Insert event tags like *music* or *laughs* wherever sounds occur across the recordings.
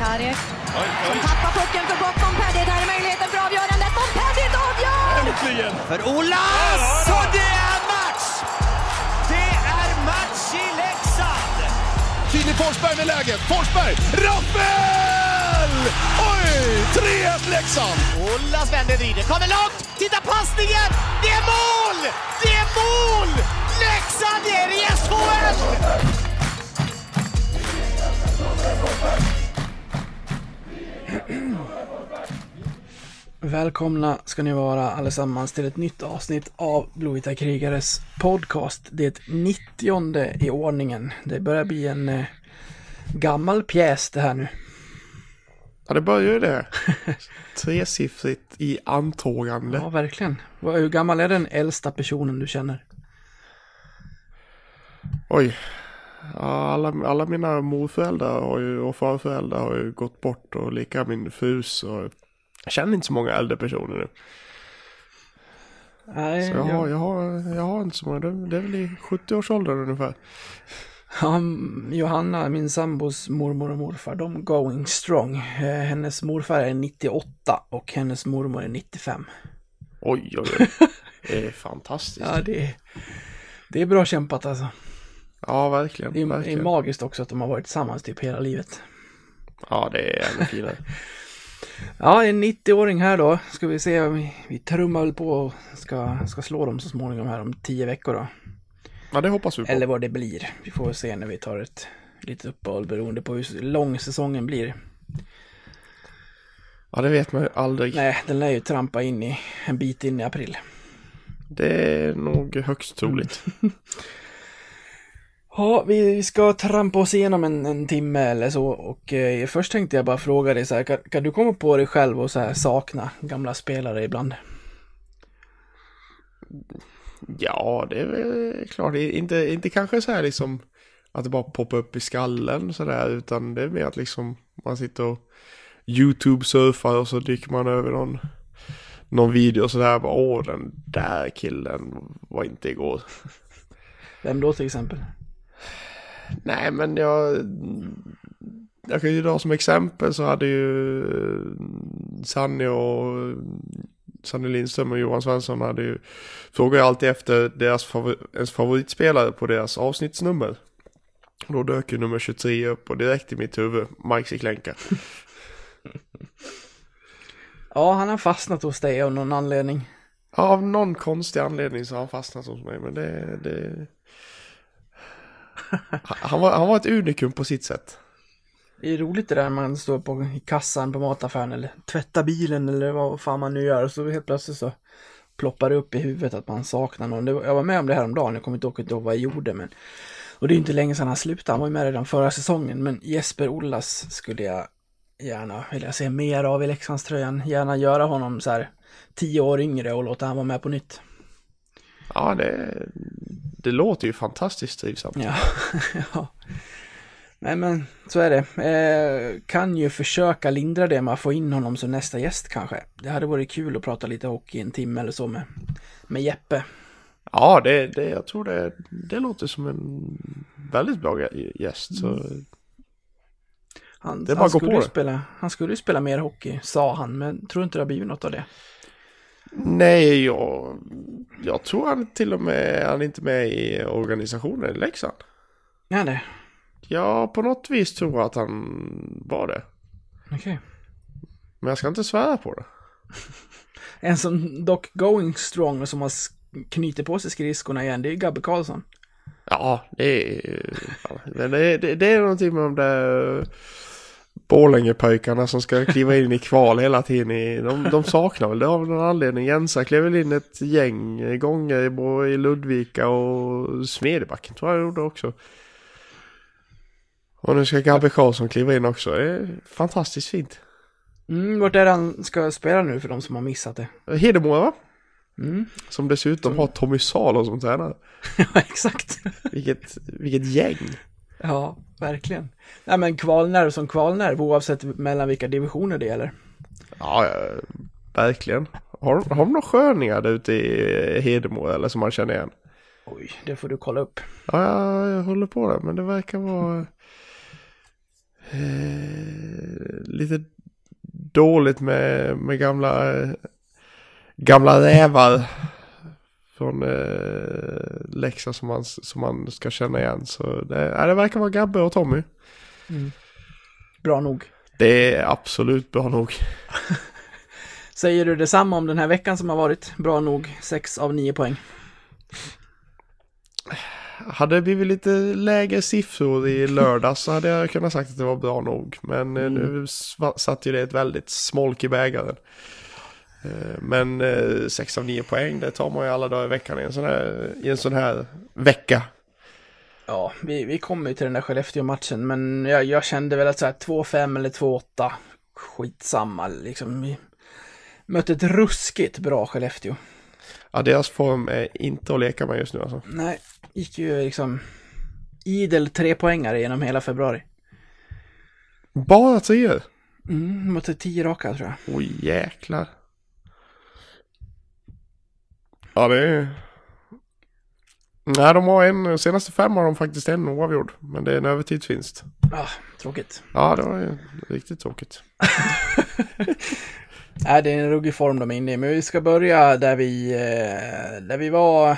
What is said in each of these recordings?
Karek som tappar pucken för bort Montpellier. Där är möjligheten för avgörandet. Montpellier avgör! Äntligen! För Olas! Och det är match! Det är match i Leksand! Filip Forsberg med läget. Forsberg! Rappel! Oj! 3-1 Leksand! Olas vänder, vrider, kommer långt! Titta passningen! Det är mål! Det är mål! Leksand är i SHL! Välkomna ska ni vara allesammans till ett nytt avsnitt av Blåvita krigares podcast. Det 90 i ordningen. Det börjar bli en eh, gammal pjäs det här nu. Ja, det börjar ju det. *laughs* Tresiffrigt i antågande. Ja, verkligen. Hur gammal är den äldsta personen du känner? Oj. Alla, alla mina morföräldrar har ju, och farföräldrar har ju gått bort och lika min fru så jag känner inte så många äldre personer nu. Nej, Så jag har, jag, har, jag har inte så många, det, det är väl i 70-årsåldern ungefär. ja, Johanna, min sambos mormor och morfar, de going strong. Eh, Hennes morfar är 98 och hennes mormor är 95. Oj, oj, oj. *laughs* Det är fantastiskt. Ja, det är, det är bra kämpat alltså. Ja, verkligen. Det är, det är verkligen. magiskt också att de har varit tillsammans typ hela livet. Ja, det är ännu finare. *laughs* Ja, en 90-åring här då. Ska vi se, vi, vi trummar väl på och ska, ska slå dem så småningom här om 10 veckor då. Ja, det hoppas vi på. Eller vad det blir. Vi får se när vi tar ett litet uppehåll beroende på hur lång säsongen blir. Ja, det vet man ju aldrig. Nej, den lär ju trampa in i en bit in i april. Det är nog högst troligt. *laughs* Ja, vi ska trampa oss igenom en, en timme eller så och eh, först tänkte jag bara fråga dig så här, kan, kan du komma på dig själv och så här sakna gamla spelare ibland? Ja, det är väl klart. Inte, inte kanske så här liksom att det bara poppar upp i skallen sådär, utan det är mer att liksom man sitter och YouTube-surfar och så dyker man över någon, någon video och sådär. Bara, Åh, den där killen var inte igår. Vem då till exempel? Nej, men jag... Jag kan ju dra som exempel så hade ju Sanny och Sanny Lindström och Johan Svensson hade ju frågar ju alltid efter deras favor, ens favoritspelare på deras avsnittsnummer. Då dök ju nummer 23 upp och direkt i mitt huvud, Mike Siklenka. *laughs* Ja, han har fastnat hos dig av någon anledning. Ja, av någon konstig anledning så har han fastnat hos mig, men det... det... *laughs* Han, var, han var ett unikum på sitt sätt. Det är roligt det där när man står på i kassan på mataffären eller tvättar bilen eller vad fan man nu gör och så helt plötsligt så ploppar det upp i huvudet att man saknar någon. Det jag var med om det här om dagen, jag kommer inte inte ihåg vad jag gjorde men och det är inte länge sedan han slutade, han var ju med redan förra säsongen men Jesper Ollas skulle jag gärna vilja se mer av i Leksandströjan, gärna göra honom så här tio år yngre och låta han vara med på nytt. Ja, det, det låter ju fantastiskt trivsamt. Ja, *laughs* ja. Nej men så är det. Eh, kan ju försöka lindra det med att få in honom som nästa gäst kanske. Det hade varit kul att prata lite hockey en timme eller så med, med Jeppe. Ja, det, det, jag tror det, det låter som en väldigt bra gä- gäst. Så Han, Det är bara han, gå skulle på det. spela, han skulle ju spela mer hockey, sa han, men tror inte det har blivit något av det. Nej, jag, jag tror han till och med, han är inte med i organisationen i Leksand. Ja, det. Ja, på något vis tror jag att han var det. Okej. Men jag ska inte svära på det. *laughs* En som dock going strong och som har knutit på sig skridskorna igen, det är Gabbe Karlsson. Ja, det är, det, det, det är någonting med de där Borlängepojkarna som ska kliva in i kval hela tiden. I, de, de saknar väl det av någon anledning. Jensa klev väl in ett gäng gånger i, Ludvika och Smedjebacken tror jag gjorde också. Och nu ska Gabbe Karlsson kliva in också. Det är fantastiskt fint. Mm, vart är det han ska spela nu för de som har missat det? Hedemora va? Mm. Som dessutom har Tommy Salo som tränare. *laughs* ja, exakt. Vilket, vilket gäng. Ja, verkligen. Nej men kvalnerv som kvalnerv oavsett mellan vilka divisioner det gäller. Ja, verkligen. Har, har de några sköningar där ute i Hedemora eller som man känner igen? Oj, det får du kolla upp. Ja, jag, jag håller på det, men det verkar vara... Eh, lite dåligt med, med gamla, eh, gamla rävar från eh, Leksand som man, som man ska känna igen. Så det, ja, det verkar vara Gabbe och Tommy. Bra nog. Det är absolut bra nog. *laughs* Säger du detsamma om den här veckan som har varit? Bra nog, 6 av 9 poäng. Hade det blivit lite lägre siffror i lördags så hade jag kunnat sagt att det var bra nog. Men eh, nu sva- satt ju det ett väldigt smolk i bägaren. Eh, Men eh, 6 av 9 poäng, det tar man ju alla dagar i veckan i en sån här, i en sån här vecka. Ja, vi, vi kommer ju till den där Skellefteå-matchen, men jag, jag kände väl att så här 2-5 eller 2-8, skitsamma liksom. Vi mötte ett ruskigt bra Skellefteå. Ja, deras form är inte att leka med just nu alltså. Nej, gick ju liksom idel trepoängare genom hela februari. Bara treor? Mm, mötte 10 raka tror jag. Oj jäklar. Ja det är... Nej de har en, senaste fem har de faktiskt en oavgjord. Men det är en övertidsvinst. Ah, tråkigt. Ja det var ju riktigt tråkigt. *laughs* Nej, det är en ruggig form de är inne i, men vi ska börja där vi, eh, där vi var,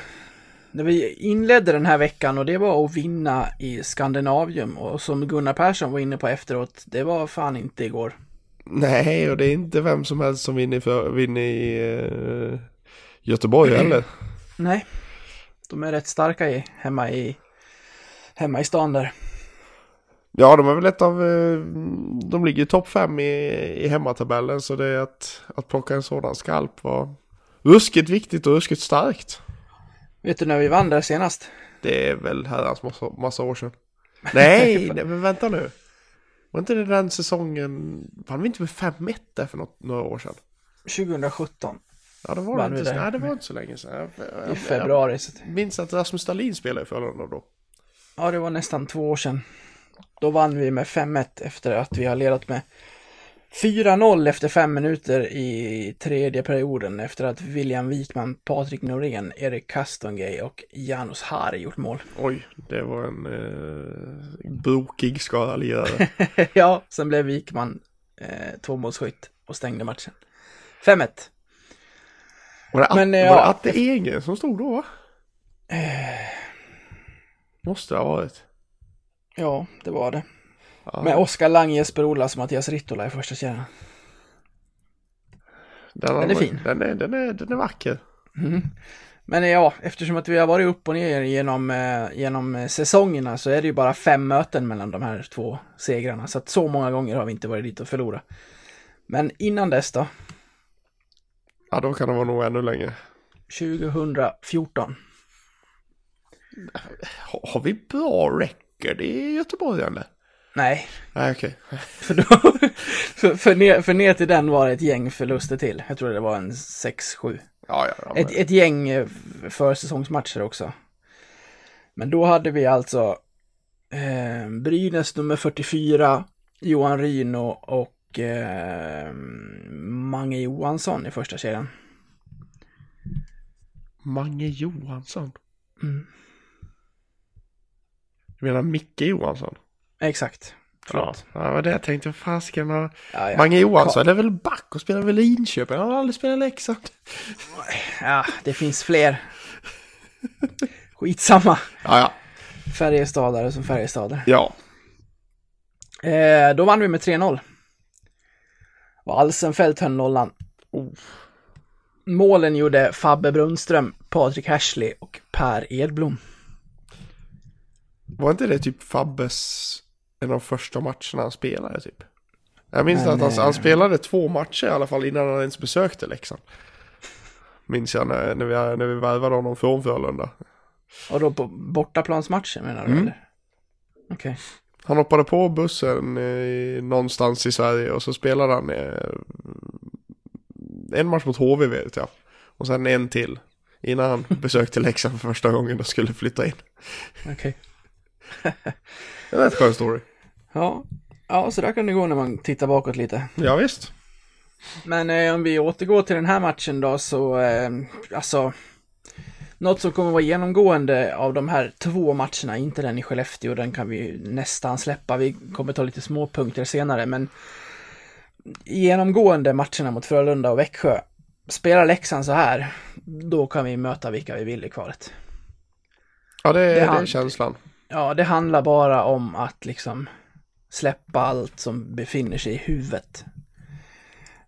där vi inledde den här veckan och det var att vinna i Skandinavium och som Gunnar Persson var inne på efteråt, det var fan inte igår. Nej och det är inte vem som helst som vinner, för, vinner i uh, Göteborg *clears throat* heller. Nej, de är rätt starka i, hemma i, hemma i stan där. Ja de är väl ett av, eh, de ligger i topp fem i, i hemmatabellen så det är att, att plocka en sådan skalp var ruskigt viktigt och ruskigt starkt. Vet du när vi vann där senast? Det är väl herrans massa, massa år sedan. Nej, *laughs* nej, men vänta nu. Var inte det den säsongen, vann vi inte med 5-1 där för något, några år sedan? 2017 Ja, det var det inte. där? Nej, det var inte så länge sedan. I februari. Jag minns att Rasmus Dahlin spelade i Frölunda då. Ja, det var nästan två år sedan. Då vann vi med 5-1 efter att vi har ledat med 4-0 efter fem minuter i tredje perioden efter att William Wikman, Patrik Norén, Erik Kastongay och Janus Hari gjort mål. Oj, det var en eh, brokig skara lirare. *laughs* ja, sen blev Wikman eh, tvåmålsskytt och stängde matchen. 5-1. Var det, Men, men, eh, var ja. det Atte Egen som stod då va? Måste det ha varit. Ja, det var det. Ja, Med Oskar Lang, Jesper Olas och Mattias Rittola i första kedjan. den, den är fin. Den är, den är, den är vacker. Mm. Men ja, eftersom att vi har varit upp och ner genom, eh, genom eh, säsongerna så är det ju bara fem möten mellan de här två segrarna. Så att så många gånger har vi inte varit dit och förlorat. Men innan dess då, Ja, då kan det vara nog ännu längre. 2014. Har, vi bra record i Göteborg eller? Nej, Nej, okej. *laughs* för, då, för, för, ner, för ner till den var det ett gäng förluster till. Jag tror det var en 6-7. Ja, ja, ja. men- Ett, ett gäng eh, försäsongsmatcher också. Men då hade vi alltså eh, Brynäs nummer 44, Johan Ryno och eh, Mange Johansson i första serien. Mange Johansson. Mm. Du menar Micke Johansson? Exakt. Ja, Förlåt. ja, det var det jag tänkte. Har... Ja, ja. Mange Johansson är väl back och spelar väl i Linköping? Han har aldrig spelat i Leksand. ja, det finns fler. Skitsamma. Ja, ja. Färjestadare som Färjestadare. Ja. Eh, då vann vi med 3-0. Och Alsenfelt höll nollan. Oh. Målen gjorde Fabbe Brunström, Patrik Hersley och Per Edblom. Var inte det typ Fabbes en av de första matcherna han spelade typ? Jag minns Men, att han, han spelade två matcher i alla fall innan han ens besökte Leksand. Minns jag när, när, vi, när vi värvade honom från Frölunda. Och då på bortaplansmatchen menar du Mm. eller? Okej. Han hoppade på bussen eh, någonstans i Sverige och så spelade han eh, en match mot HV vet jag. Och sen en till. Innan han *laughs* besökte Leksand för första gången och skulle flytta in. Okej. *laughs* Det är en skön story. Ja. ja, så där kan det gå när man tittar bakåt lite. Ja, visst. Men eh, om vi återgår till den här matchen då så, eh, alltså, något som kommer vara genomgående av de här två matcherna, inte den i Skellefteå, den kan vi nästan släppa. Vi kommer ta lite små punkter senare, men genomgående matcherna mot Frölunda och Växjö. Spelar Leksand så här, då kan vi möta vilka vi vill i kvalet. Ja, det, Det det, är känslan. Ja, det handlar bara om att liksom släppa allt som befinner sig i huvudet.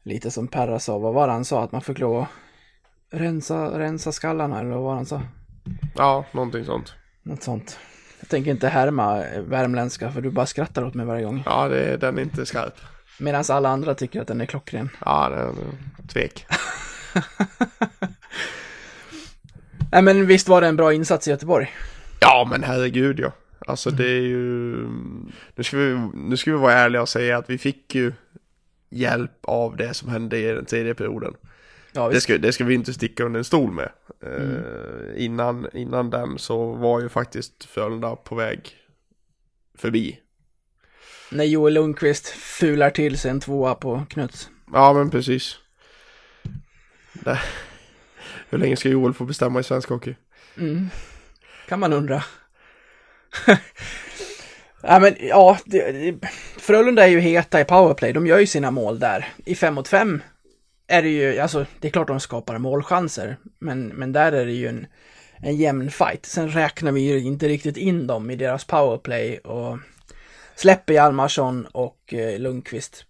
Lite som Perra sa, vad var han sa? Att man fick lov att rensa, rensa skallarna eller vad han sa? Ja, någonting sånt. Något sånt. Jag tänker inte härma värmländska för du bara skrattar åt mig varje gång. Ja, det, den är inte skarp. Medan alla andra tycker att den är klockren. Ja, det är tvek. *laughs* Nej men visst var det en bra insats i Göteborg? Ja, men herregud ja. Alltså det är ju... Nu ska, vi, nu ska vi vara ärliga och säga att vi fick ju hjälp av det som hände i den tredje perioden. Ja, Det ska, det ska vi inte sticka under en stol med. Eh, innan, innan den så var ju faktiskt Frölunda på väg förbi. När Joel Lundqvist fular till sig en tvåa på Knuts. Ja, men precis. Det. Hur länge ska Joel få bestämma i svensk hockey? Mm. Kan man undra. *laughs* ja, men ja, det, Frölunda är ju heta i powerplay. De gör ju sina mål där. I fem mot fem är det ju, alltså det är klart de skapar målchanser, men, men där är det ju en, en jämn fight. Sen räknar vi ju inte riktigt in dem i deras powerplay och släpper Hjalmarsson och eh, Lundqvist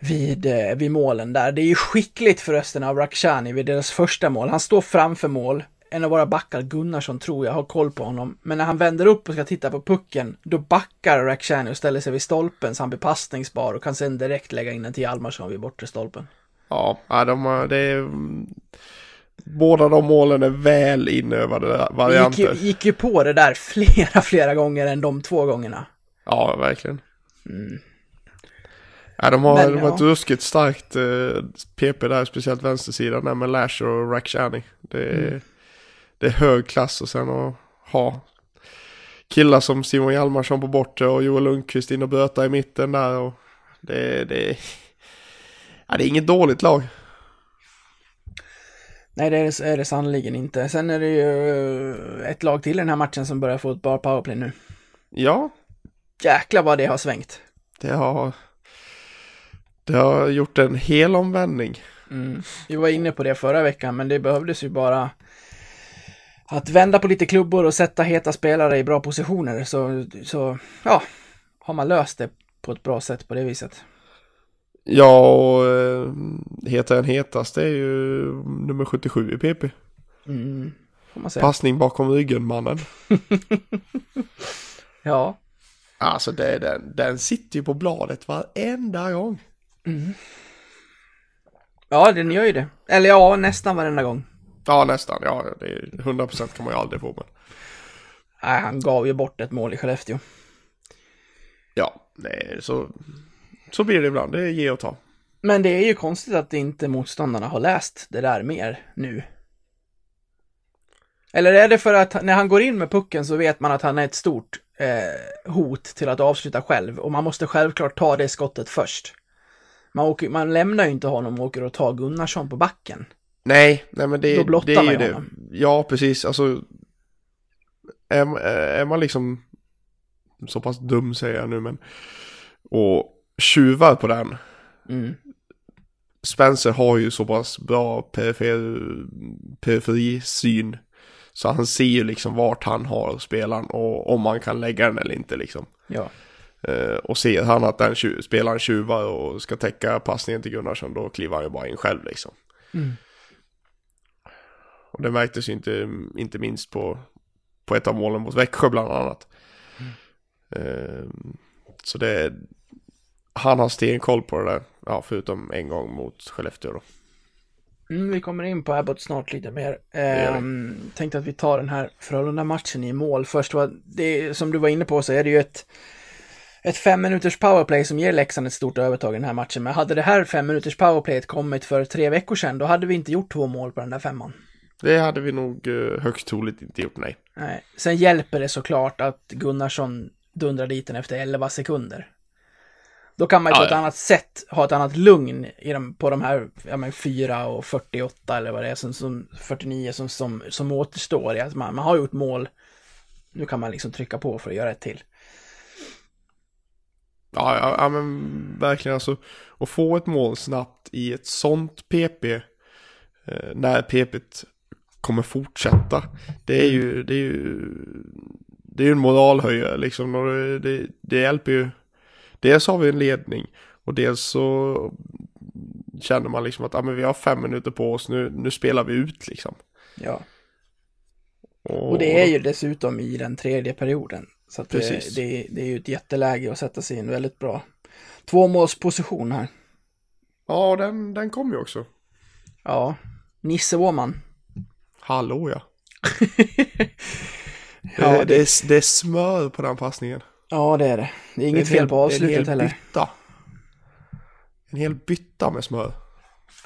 vid, eh, vid målen där. Det är ju skickligt förresten av Rakhshani vid deras första mål. Han står framför mål. En av våra backar, Gunnarsson tror jag, har koll på honom. Men när han vänder upp och ska titta på pucken, då backar Rakhshani och ställer sig vid stolpen så han blir passningsbar och kan sen direkt lägga in den till Hjalmarsson vid bortre stolpen. Ja, de det är... Båda de målen är väl inövade Vi gick varianter. gick ju på det där flera, flera gånger än de två gångerna. Ja, verkligen. Ja, de har, Men, de har ja. ett ruskigt starkt eh, PP där, speciellt vänstersidan där med Lasher och Rakhshani. Det är, Mm. det är hög klass och sen att ha killar som Simon Hjalmarsson på bortre och Joel Lundqvist in och böta i mitten där och det, det, ja, det är inget dåligt lag. Nej, det är, är det sannerligen inte. Sen är det ju eh, ett lag till i den här matchen som börjar få ett bra powerplay nu. Ja, Jäklar vad det har svängt. det har, det har gjort en hel omvändning. Mm. Vi var inne på det förra veckan, men det behövdes ju bara att vända på lite klubbor och sätta heta spelare i bra positioner. Så, så ja, har man löst det på ett bra sätt på det viset. Ja, och eh, hetare än hetast är ju nummer 77 i PP. Mm. Passning bakom ryggen mannen. *laughs* Ja. Alltså det, är den, den sitter ju på bladet varenda gång. Ja, den gör ju det. Eller ja, nästan varenda gång. Ja nästan, ja det är 100% kan man ju aldrig få med. Nej, han gav ju bort ett mål i Skellefteå. Ja, nej, så, så blir det ibland, det är ge och ta. Men det är ju konstigt att inte motståndarna har läst det där mer nu. Eller är det för att när han går in med pucken så vet man att han är ett stort eh, hot till att avsluta själv och man måste självklart ta det skottet först. Man, åker, man lämnar ju inte honom och åker och tar Gunnarsson på backen. Nej, nej men det, Då blottar det är man ju det. honom. Ja, precis, alltså. Är, är man liksom så pass dum säger jag nu men. Och tjuvar på den. Mm. Spencer har ju så pass bra perifer, periferisyn. Så han ser ju liksom vart han har spelaren och om man kan lägga den eller inte liksom. Ja. Eh, och ser han att den tju- spelaren tjuvar och ska täcka passningen till Gunnarsson då kliver han ju bara in själv liksom. Mm. Och det märktes ju inte, inte minst på, på ett av målen mot Växjö bland annat. Eh, så det, han har stenkoll på det där. Ja, förutom en gång mot Skellefteå då. Mm, vi kommer in på Abbott snart lite mer. Ehm, tänkte att vi tar den här Frölunda-matchen i mål först. Var det, som du var inne på så är det ju ett, ett fem minuters powerplay som ger Leksand ett stort övertag i den här matchen. Men hade det här fem minuters powerplayet kommit för tre veckor sedan, då hade vi inte gjort två mål på den där femman. Det hade vi nog eh, högst troligt inte gjort, nej. Nej. Sen hjälper det såklart att Gunnarsson dundrar dit den efter 11 sekunder. Då kan man ju på ett annat sätt ha ett annat lugn i de, på de här ja, men 4 och 48 eller vad det är, som, som 49 som, som, som återstår. att man, man har gjort mål. Nu kan man liksom trycka på för att göra ett till. Ja, ja, ja men verkligen alltså. Att få ett mål snabbt i ett sånt PP. Eh, när PP kommer fortsätta. Det är ju, det är ju, det är ju en moralhöjare liksom. Och det, det, det hjälper ju. Dels har vi en ledning. Och dels så känner man liksom att ah, men vi har fem minuter på oss, nu, nu spelar vi ut liksom. Ja. Och, Och det är ju dessutom i den tredje perioden. Så att det, det, det är ju ett jätteläge att sätta sig i en väldigt bra tvåmålsposition här. Ja, den, den kom ju också. Ja, Nisse Åhman. Hallå ja. *laughs* Ja, det, det- det, är, det är smör på den passningen. Ja, det är det. Det är inget Det är en fel på hel- det är en avslutet hel heller. Bytta. En hel bytta med smör.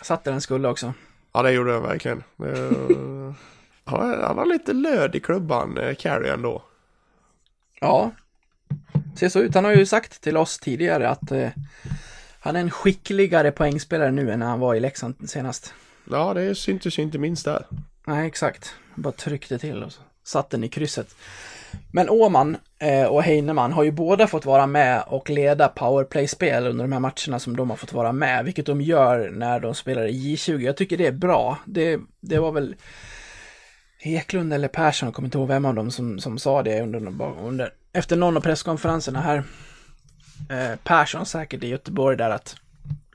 Satte den skulle också. Ja, det gjorde den verkligen. Han, har, *laughs* han har lite löd i klubban, eh, Carey ändå. Ja, ser så ut. Han har ju sagt till oss tidigare att eh, han är en skickligare poängspelare nu än när han var i Leksand senast. Ja, det syntes ju inte minst där. Nej, exakt. Bara tryckte till och så satt den i krysset. Men Åman Eh, och Heinemann har ju båda fått vara med och leda powerplay-spel under de här matcherna som de har fått vara med, vilket de gör när de spelar i J20. Jag tycker det är bra. Det, det var väl Eklund eller Persson, jag kommer inte ihåg vem av dem som, som sa det under, under, efter någon av presskonferenserna här. Eh, Persson säkert i Göteborg där att,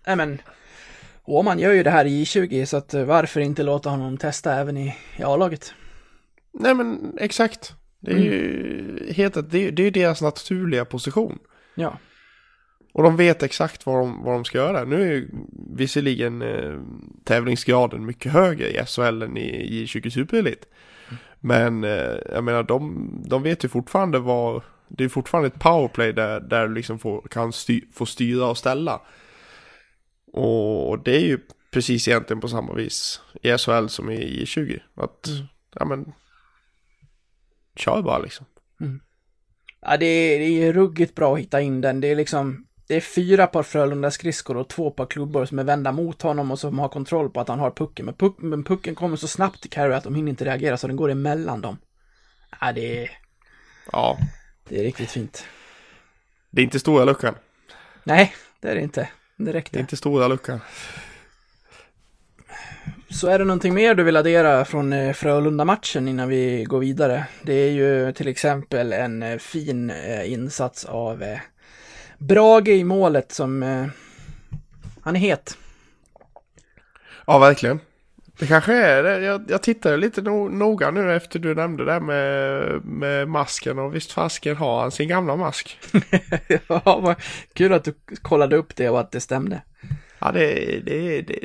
nej men, Åman gör ju det här i J20 så att eh, varför inte låta honom testa även i, i A-laget? Nej, men exakt. Det är ju helt det, det är deras naturliga position. Ja. Och de vet exakt vad de, vad de ska göra. Nu är ju visserligen eh, tävlingsgraden mycket högre i SHL än i, i 20 Superelit. Men eh, jag menar, de, de vet ju fortfarande vad... Det är fortfarande ett powerplay där, där du liksom får, kan sty, få styra och ställa. Och det är ju precis egentligen på samma vis i SHL som i, i 20. Att, ja men... Kör bara liksom. Ja, det är, det är ruggigt bra att hitta in den. Det är liksom, det är fyra par Frölunda skridskor och två par klubbor som är vända mot honom och som har kontroll på att han har pucken. Men, puck, men pucken kommer så snabbt till Carey att de hinner inte reagera så den går emellan dem. Ja, det är, Ja, det är riktigt fint. det är inte stora luckan. Nej, det är det inte. Det Det är räckte. inte stora luckan. Så är det någonting mer du vill addera från eh, Frölunda-matchen innan vi går vidare? Det är ju till exempel en eh, fin eh, insats av Brage i målet som... Han är het. Ja, verkligen. Det kanske är det. Jag, jag tittade lite no, noga nu efter du nämnde det med, med masken och visst fasken har han sin gamla mask. *laughs* ja, vad kul att du kollade upp det och att det stämde. Ja, det, det, det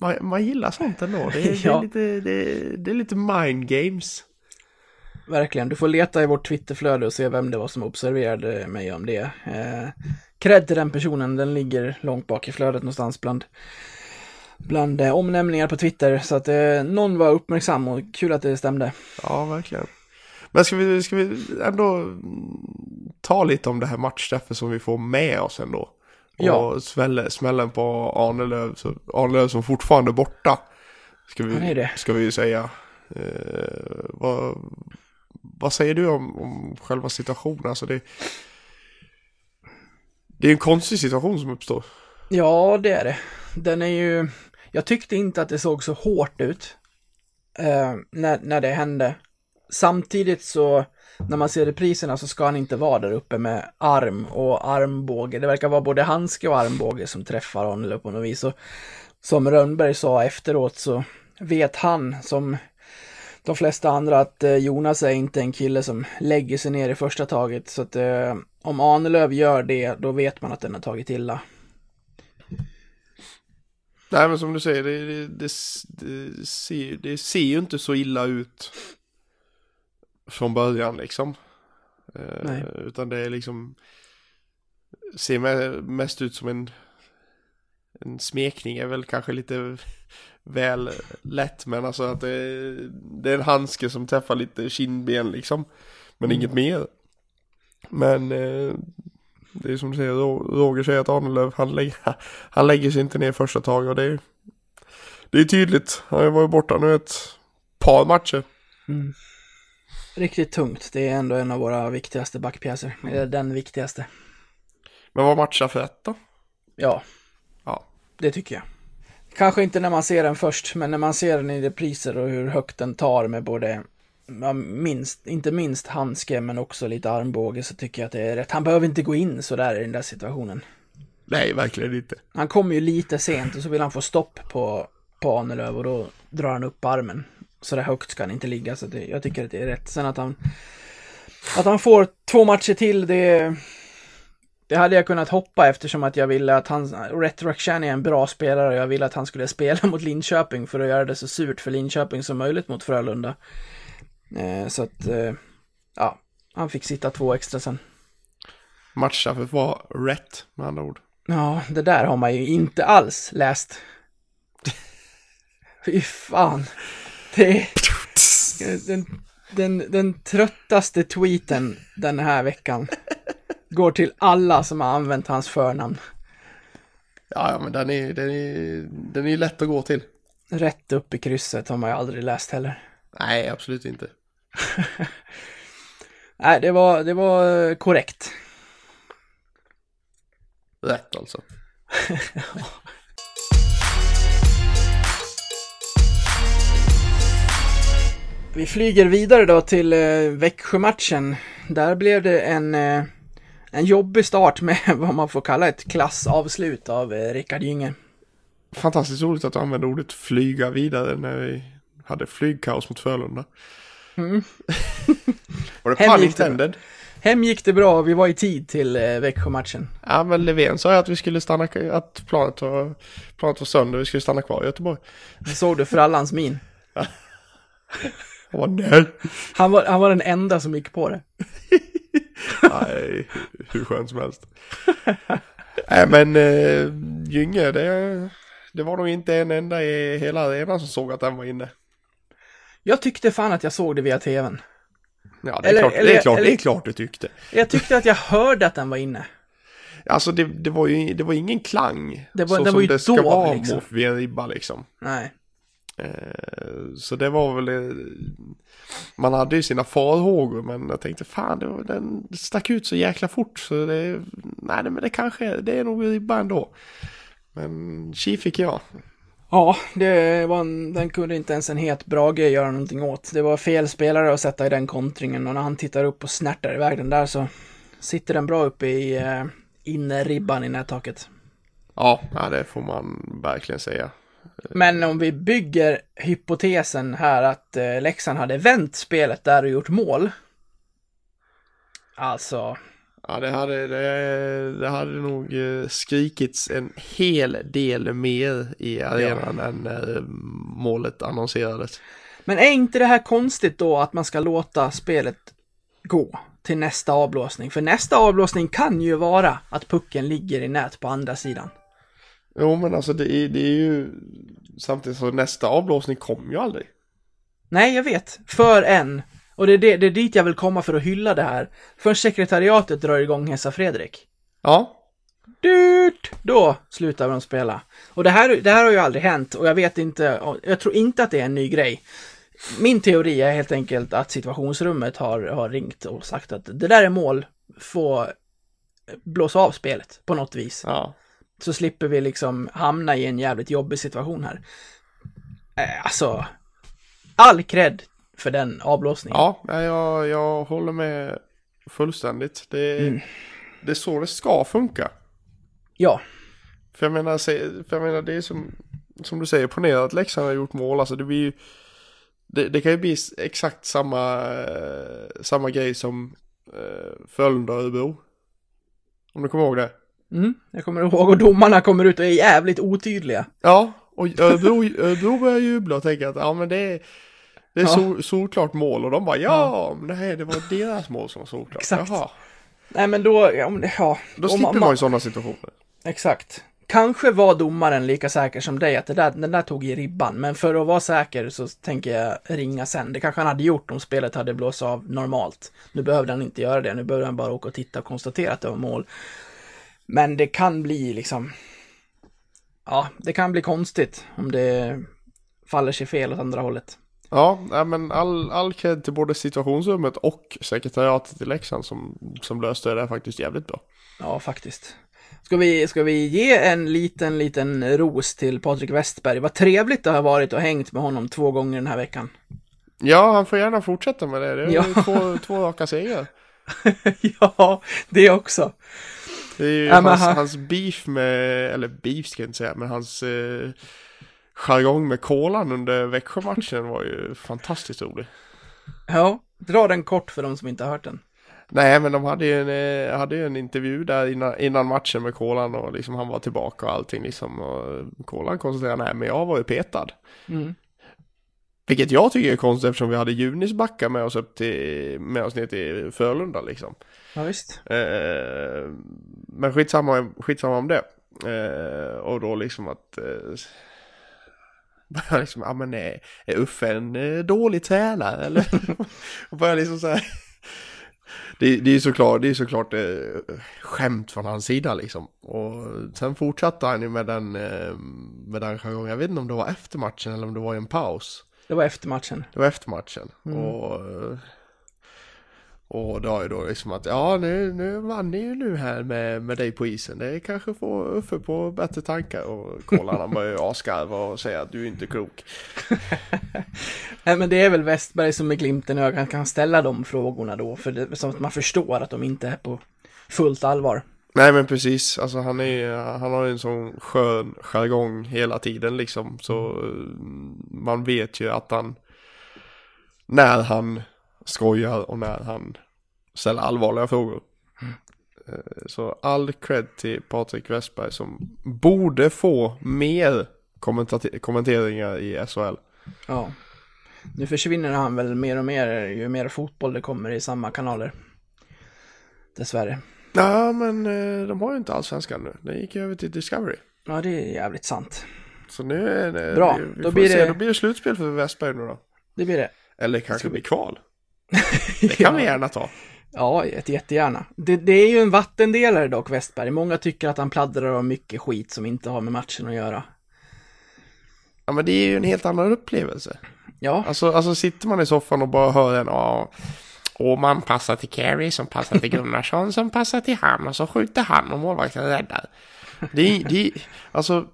man, man gillar sånt ändå. Det, det, *laughs* Ja. är lite, det, det är lite mind games. Verkligen. Du får leta i vårt Twitterflöde och se vem det var som observerade mig om det. Eh, cred till den personen. Den ligger långt bak i flödet någonstans bland, bland eh, omnämningar på Twitter. Så att eh, någon var uppmärksam och kul att det stämde. Ja, verkligen. Men ska vi, ska vi ändå ta lite om det här matchstraffet som vi får med oss ändå? Och Ja. smälle, smällen på Arnelöv, så Arnelöv som fortfarande är borta. Ska vi, det. Ska vi säga. Eh, vad, vad säger du om, om själva situationen? Alltså det, det är en konstig situation som uppstår. Ja, det är det. Den är ju... Jag tyckte inte att det såg så hårt ut eh, när, när det hände. Samtidigt så, när man ser repriserna så ska han inte vara där uppe med arm och armbåge. Det verkar vara både handske och armbåge som träffar honom på något vis. Och som Rönnberg sa efteråt så vet han, som de flesta andra, att eh, Jonas är inte en kille som lägger sig ner i första taget. Så att eh, om Ahnelöv gör det, då vet man att den har tagit illa. Nej men som du säger, det, det, det, det, ser, det ser ju inte så illa ut från början liksom. Eh, Nej. Utan det är liksom, ser me- mest ut som en, en smekning är väl kanske lite väl lätt. Men alltså att det, är- det är en handske som träffar lite kindben liksom. Men inget mer. Men eh, det är som du säger, Ro- Roger säger att Arnelöv, han lägger, *laughs* han lägger sig inte ner första taget och det är Det är tydligt, han har ju varit borta nu ett par matcher. Mm. Riktigt tungt. Det är ändå en av våra viktigaste backpjäser. Eller den viktigaste. Men vad matchar för ett då? Ja, Ja. det tycker jag. Kanske inte när man ser den först, men när man ser den i repriser och hur högt den tar med både, ja, minst, inte minst handske, men också lite armbåge, så tycker jag att det är rätt. Han behöver inte gå in så där i den där situationen. Nej, verkligen inte. Han kommer ju lite sent och så vill han få stopp på, på Ahnelöv och då drar han upp armen. Så där högt ska han inte ligga, så det, jag tycker att det är rätt. Sen att han, att han får två matcher till, det, det hade jag kunnat hoppa eftersom att jag ville att han, Retroaction är en bra spelare och jag ville att han skulle spela *laughs* mot Linköping för att göra det så surt för Linköping som möjligt mot Frölunda. Eh, så att, eh, ja, han fick sitta två extra sen. Matcha för att vara rätt med andra ord. Ja, det där har man ju inte alls läst. *laughs* Fy fan. Det är den, den, den tröttaste tweeten den här veckan. Går till alla som har använt hans förnamn. Ja, ja men den är, den är, den är lätt att gå till. Rätt upp i krysset har man ju aldrig läst heller. Nej, absolut inte. *laughs* Nej, det var, det var korrekt. Rätt alltså. *laughs* Vi flyger vidare då till eh, Växjö-matchen. Där blev det en, eh, en jobbig start med *laughs* vad man får kalla ett klassavslut av eh, Rickard Gynge. Fantastiskt roligt att du använde ordet flyga vidare när vi hade flygkaos mot Frölunda. Mm. *laughs* Var det Hem pun gick det intended? Hem gick det bra, vi var i tid till eh, Växjö-matchen. Ja, men Löfven sa ju att vi skulle stanna, att planet var, planet var sönder vi skulle stanna kvar i Göteborg. Det såg du frallans min. *laughs* Jag var nej. Han var, han var den enda som gick på det. *laughs* Nej, hur skönt som helst. Nej, men äh, Gynge, det, det var nog inte en enda i hela arenan som såg att den var inne. Jag tyckte fan att jag såg det via tvn. Ja, det är, Eller- klart, det, eller- är klart, det eller- är klart du tyckte. Jag tyckte att jag hörde att den var inne. Alltså det, det var ju det var ingen klang. Det var- så det som var ju det ska dov, vara liksom. vid en ribba liksom. Nej. Eh, Så det var väl, eh, man hade ju sina farhågor men jag tänkte fan det var, den stack ut så jäkla fort så det, nej men det kanske, det är nog ribba ändå. Men tji fick jag. Ja, det var en, den kunde inte ens en het Brage göra någonting åt. Det var fel spelare att sätta i den kontringen och när han tittar upp och snärtar iväg den där så sitter den bra uppe i eh, innerribban i nättaket. Ja, ja, det får man verkligen säga. Men om vi bygger hypotesen här att eh, Leksand hade vänt spelet där och gjort mål. Alltså, Ja, det hade, det, det hade nog eh, skrikits en hel del mer i arenan än när målet annonserades. men är inte det här konstigt då att man ska låta spelet gå till nästa avblåsning? För nästa avblåsning kan ju vara att pucken ligger i nät på andra sidan. Jo, men alltså det är, det är ju samtidigt så nästa avblåsning kom ju aldrig. Nej, jag vet. För en. Och det är, det, det är dit jag vill komma för att hylla det här. För sekretariatet drar igång Hesa Fredrik. Ja, Dyrt! Då slutar de spela. Och det här, det här har ju aldrig hänt och jag vet inte, jag tror inte att det är en ny grej. Min teori är helt enkelt att situationsrummet har, har ringt och sagt att det där är mål, få blåsa av spelet på något vis. ja. Så slipper vi liksom hamna i en jävligt jobbig situation här. Eh, Alltså, all cred för den avblåsningen. Ja, jag, jag håller med fullständigt. Det, Mm. det är så det ska funka. ja. För jag menar, för jag menar det är som, som du säger, ponera att Leksand har gjort mål. Alltså det blir ju, det, det kan ju bli exakt samma, eh, samma grej som eh, Frölunda och Örebro. Om du kommer ihåg det. Mm, jag kommer ihåg och domarna kommer ut och är jävligt otydliga. Ja, och Örebro, Örebro börjar jubla och tänka att ja men det är, det är Ja. sol, solklart mål och de bara ja, men nej det var deras mål som var solklart. Exakt. Jaha. Nej men då, ja, ja. Då Och slipper ma- man ju sådana situationer. Exakt. Kanske var domaren lika säker som dig att det där, den där tog i ribban, men för att vara säker så tänker jag ringa sen. Det kanske han hade gjort om spelet hade blåst av normalt. Nu behövde han inte göra det, nu behövde han bara åka och titta och konstatera att det var mål. Men det kan bli liksom, ja, det kan bli konstigt om det faller sig fel åt andra hållet. Ja, men all, all cred till både situationsrummet och sekretariatet i Leksand som, som löste det där faktiskt jävligt bra. Ja, faktiskt. Ska vi, ska vi ge en liten, liten ros till Patrik Westberg? Vad trevligt det har varit och hängt med honom två gånger den här veckan. Ja, han får gärna fortsätta med det. Det är Ja. två, två raka segrar. *laughs* ja, det också. Det är ju Ja, hans, han- hans beef med, eller beef ska jag inte säga, men hans eh, jargong med kolan under Växjö-matchen var ju fantastiskt rolig. Ja, dra den kort för de som inte har hört den. Nej, men de hade ju en, eh, hade ju en intervju där innan, innan matchen med kolan och liksom han var tillbaka och allting liksom. Och kolan konstaterade, nej men jag var ju petad. Mm. Vilket jag tycker är konstigt eftersom vi hade Junis backa med oss upp till, med oss ner till Frölunda liksom. Ja, visst. Eh, men skitsamma, skitsamma om det. Eh, och då liksom att... Eh, *laughs* liksom, ja men är, är Uffe en eh, dålig tränare eller? *laughs* och börja liksom så här. Det, det är såklart, det är såklart eh, skämt från hans sida liksom. Och sen fortsatte han ju med den, eh, med den jargongen. Jag vet inte om det var efter matchen eller om det var i en paus. Det var efter matchen. Det var efter matchen. Och, eh, och då är då liksom att ja nu, nu vann ni ju nu här med, med dig på isen. Det kanske får Uffe på bättre tankar. Och Kolan han börjar ju asgarva och säga att du är inte klok. *laughs* Nej, men det är väl Westberg som med glimten i ögat kan ställa de frågorna då, för det, som att man förstår att de inte är på fullt allvar. Nej men precis, alltså han är han har ju en sån skön jargong hela tiden liksom. Så eh, man vet ju att han när han skojar och när han ställer allvarliga frågor. Eh, Så all cred till Patrik Westberg som borde få mer kommenteringar i SHL. Ja. Nu försvinner han väl mer och mer ju mer fotboll det kommer i samma kanaler. Dessvärre. Ja men eh, de har ju inte allsvenskan nu. Den gick över till Discovery. Ja, det är jävligt sant. Så nu är det... Bra, vi, vi då blir se. det- Då blir det slutspel för Westberg nu då. Det blir det. Eller kanske vi- blir kval. *laughs* Det kan vi gärna ta. Ja, jätte- jättegärna. Det, det är ju en vattendelare dock, Westberg. Många tycker att han pladdrar om mycket skit som inte har med matchen att göra. Ja men det är ju en helt annan upplevelse. Ja, Alltså, alltså sitter man i soffan och bara hör en ja, och man passar till Carey som passar till Gunnarsson som passar till han och så skjuter han och målvakten räddar. Det det alltså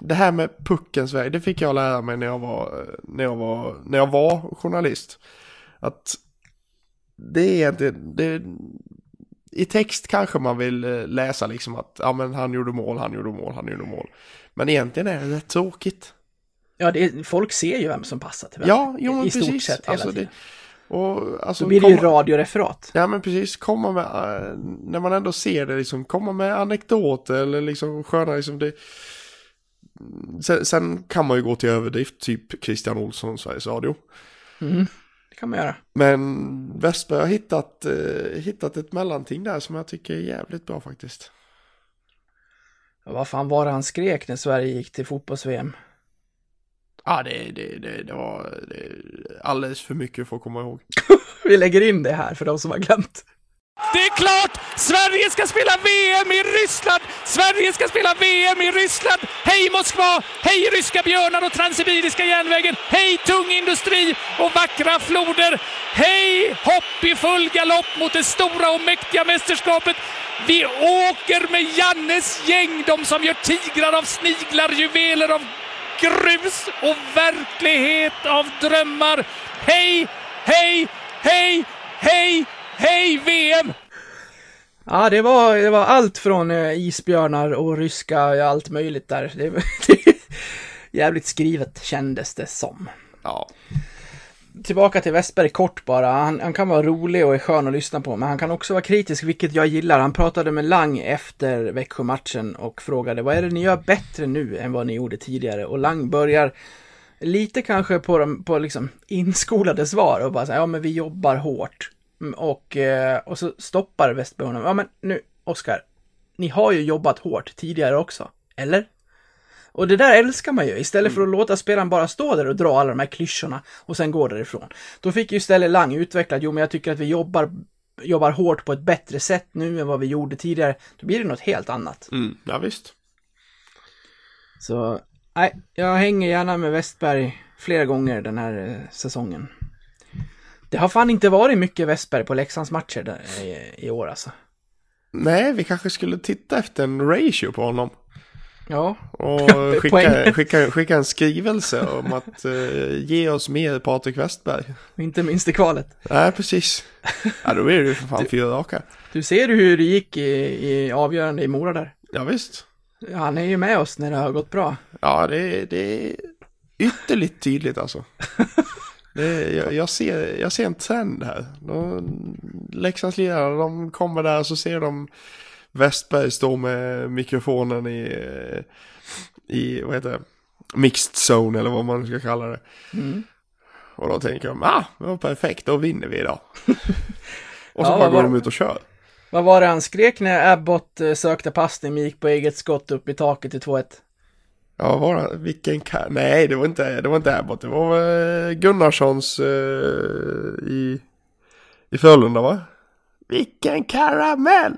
det här med puckens väg, det fick jag lära mig när jag var, när jag var, när jag var journalist. Att det är inte, det, i text kanske man vill eh, läsa liksom att ja men han gjorde mål, han gjorde mål, han gjorde mål. Men egentligen är det rätt tråkigt. ja det är, folk ser ju vem som passar till vem. Ja, jo men I stort precis. sett hela alltså, tiden. det, och, alltså, Då blir det ju komma- radioreferat. Ja men precis, komma med, eh, när man ändå ser det liksom, komma med anekdoter eller liksom sköna liksom det. Sen, sen kan man ju gå till överdrift, typ Christian Olsson, Sveriges Radio. Mm, det kan man göra. Men Westberg har hittat, eh, hittat ett mellanting där som jag tycker är jävligt bra faktiskt. Ja, vad fan var det han skrek när Sverige gick till fotbolls-VM? Ja det, det, det, det var det, alldeles för mycket för att komma ihåg. *laughs* Vi lägger in det här för de som har glömt. Det är klart! Sverige ska spela VM i Ryssland! Sverige ska spela VM i Ryssland! Hej Moskva! Hej ryska björnar och Transsibiriska järnvägen! Hej tung industri och vackra floder! Hej hopp i full galopp mot det stora och mäktiga mästerskapet! Vi åker med Jannes gäng, de som gör tigrar av sniglar, juveler av grus och verklighet av drömmar. Hej, hej, hej, hej, hej VM! Ja, det var, det var allt från eh, isbjörnar och ryska, ja, allt möjligt där. Det, *laughs* det, jävligt skrivet kändes det som. Ja. Tillbaka till Westberg kort bara. Han, han kan vara rolig och är skön att lyssna på, men han kan också vara kritisk, vilket jag gillar. Han pratade med Lang efter Växjö-matchen och frågade vad är det ni gör bättre nu än vad ni gjorde tidigare? Och Lang börjar lite kanske på, de, på liksom inskolade svar och bara säga ja men vi jobbar hårt. Mm, och, eh, och så stoppar Westberg honom. Ja men nu, Oskar, ni har ju jobbat hårt tidigare också, eller? Och det där älskar man ju, istället för att låta spelaren bara stå där och dra alla de här klyschorna och sen gå därifrån. Då fick ju istället Lang utveckla, jo men jag tycker att vi jobbar, jobbar hårt på ett bättre sätt nu än vad vi gjorde tidigare. Då blir det något helt annat. Mm, ja visst. Så, nej, jag hänger gärna med Westberg flera gånger den här eh, säsongen. Det har fan inte varit mycket Westberg på Leksands matcher där, i, i år alltså. Nej, vi kanske skulle titta efter en ratio på honom. Ja, Och *laughs* skicka, skicka, skicka en skrivelse om att eh, ge oss mer Patrik Westberg. inte minst i kvalet. Nej, precis. Ja, då är det ju för fan fyra raka. Du ser ju hur det gick i, i avgörande i Mora där. Ja, visst. Han är ju med oss när det har gått bra. Ja, det, det är ytterligt tydligt alltså. *laughs* Det, jag, jag, ser, jag ser en trend här. De, Leksandslirarna, de kommer där och så ser de Westberg stå med mikrofonen i, i vad heter det, mixed zone eller vad man ska kalla det. Mm. Och då tänker de, ah, det var perfekt, då vinner vi idag. *laughs* och så Ja, bara går de ut och kör. Vad var det han skrek när Abbott eh, sökte passning men gick på eget skott upp i taket till 2-1? Ja, var det, vilken ka- Nej, det var inte, det var inte Abbott. Det var eh, Gunnarssons eh, i, i Frölunda, va? Vilken karamell!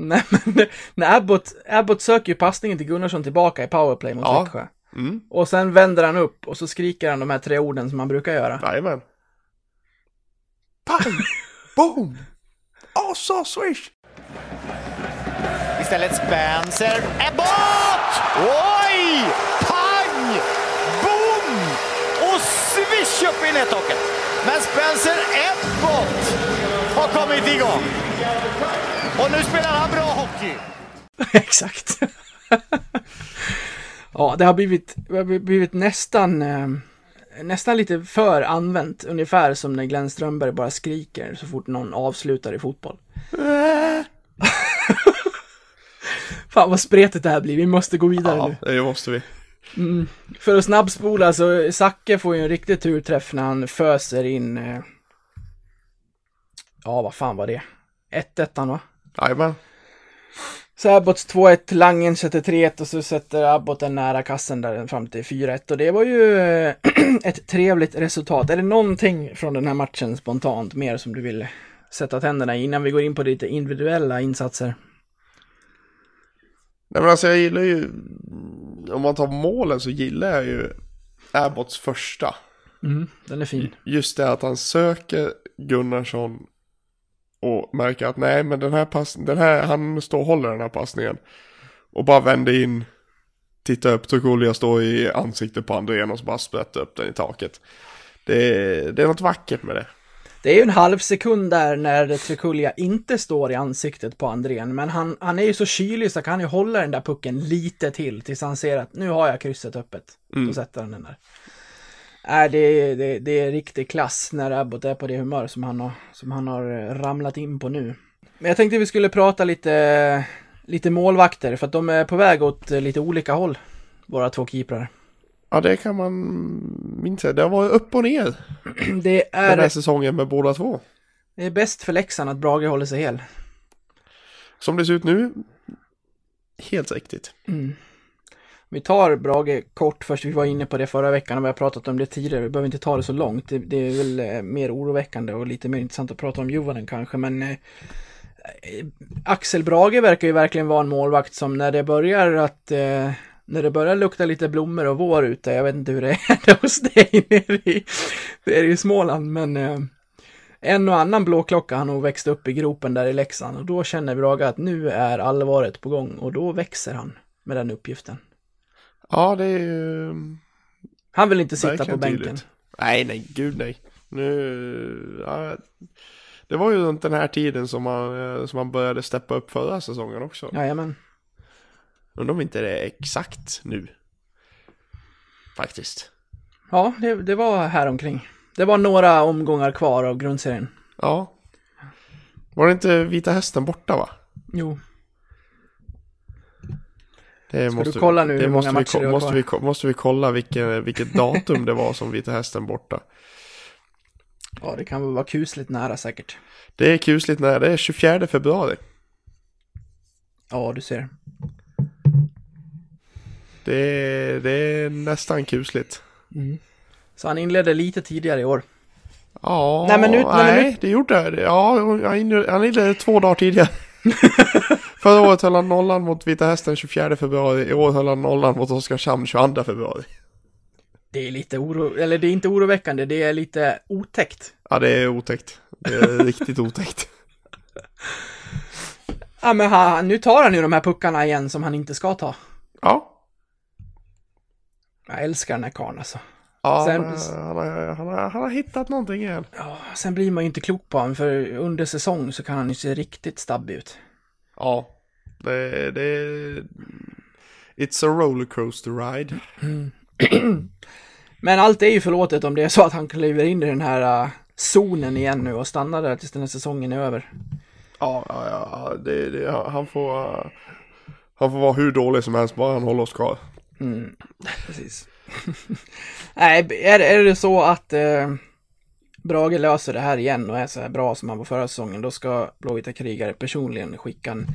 Nej *laughs* men när Abbott, Abbott söker ju passningen till Gunnarsson tillbaka i powerplay mot Ja. Växjö. Mm, Och sen vänder han upp och så skriker han de här tre orden som han brukar göra. jajamän. Pang! *laughs* Boom! Och så swish! Istället Spencer. Ebbot! Oj! Pang! Boom! Och swish upp i nättaket. Men Spencer Ebbot har kommit igång. Och nu spelar han bra hockey. *laughs* Exakt. ja, det har blivit, det har blivit nästan, eh, nästan lite för använt. Ungefär som när Glenn Strömberg bara skriker så fort någon avslutar i fotboll. *laughs* Fan vad spretigt det här blir, vi måste gå vidare Ja, nu. det måste vi. För att snabbspola så Zacke får ju en riktig turträff när han föser in, eh, ja vad fan var det? 1-1 va? Jajamän. Så Abbots 2-1, Langen sätter 3-1 och så sätter Abbott den nära kassen där fram till 4-1 och det var ju eh, *clears throat* ett trevligt resultat. Är det någonting från den här matchen spontant mer som du vill sätta tänderna i innan vi går in på lite individuella insatser? Nej men alltså jag gillar ju, om man tar målen så gillar jag ju Abbotts första. Mm, den är fin. Just det att han söker Gunnarsson och märker att nej men den här passen, den här, han står och håller den här passningen. Och bara vänder in, tittar upp, Tokulia står i ansiktet på Andrén och så bara sprätter upp den i taket. Det är, det är något vackert med det. Det är ju en halv sekund där när Trekulja inte står i ansiktet på Andrén, men han, han är ju så kylig så kan han ju hålla den där pucken lite till tills han ser att nu har jag krysset öppet. Då sätter han den där. Äh, det, är- det, det är riktig klass när Abbott är på det humör som han har, som han har eh, ramlat in på nu. Men jag tänkte vi skulle prata lite, lite målvakter för att de är på väg åt eh, lite olika håll, våra två keeprar. Ja det kan man minst säga. Det har varit upp och ner *clears throat* Det den här är, säsongen med båda två. det är bäst för Leksand att Brage håller sig hel. Som det ser ut nu, helt riktigt. Vi tar Brage kort först, vi var inne på det förra veckan och vi har pratat om det tidigare, vi behöver inte ta det så långt. Det, det är väl eh, mer oroväckande och lite mer intressant att prata om Johanen kanske, men eh, eh, Axel Brage verkar ju verkligen vara en målvakt som när det börjar att eh, när det börjar lukta lite blommor och vår ute, jag vet inte hur det är *laughs* hos dig nere i, det är i Småland, men eh, en och annan blåklocka har nog växt upp i gropen där i Leksand och då känner Brage att nu är allvaret på gång och då växer han med den uppgiften. Ja det är ju Han vill inte sitta på bänken. tydligt. Nej nej, gud nej. Nu, ja, det var ju runt den här tiden som man, eh, som man började steppa upp förra säsongen också. Jajamän. Undrar om inte det är exakt nu. Faktiskt. Ja, det, det var här omkring. Det var några omgångar kvar av grundserien. Ja. Var det inte Vita Hästen borta va? Jo, Det Ska du kolla nu det måste vi, måste, vi, ko- måste vi kolla vilken, vilket datum det var som Vita Hästen borta. ja det kan väl vara kusligt nära säkert. Det är kusligt när det är 24 februari. Ja, du ser. Det är, det är nästan kusligt. Så han inledde lite tidigare i år. Ja, Nej, men nu- nej, men nej, det gjorde. Ja, han inledde- han inledde två dagar tidigare. *laughs* Förra året höll han nollan mot Vita Hästen 24 februari. I år höll han nollan mot Oskarshamn 22 februari. Det är lite oro, eller det är inte oroväckande, det är lite otäckt. Ja, det är otäckt. Det är *laughs* riktigt otäckt. Ja, men han, nu tar han ju de här puckarna igen som han inte ska ta. Ja. Jag älskar den här karln alltså. Ja, Sen- han, har, han, har, han har hittat någonting igen. Ja, sen blir man ju inte klok på honom, för under säsong så kan han ju se riktigt stabbig ut. Ja. Det, det... It's a rollercoaster ride. *clears throat* Men allt är ju förlåtet om det är så att han kliver in i den här uh, zonen igen nu och stannar där tills den här säsongen är över. Ja, ja, ja. Det, det, han får... uh, Han får vara hur dålig som helst, bara han håller oss kvar. Mm, *laughs* precis. *laughs* Nej, är, är det så att eh, Brage löser det här igen och är så här bra som han var förra säsongen, då ska Blåvita krigare personligen skicka en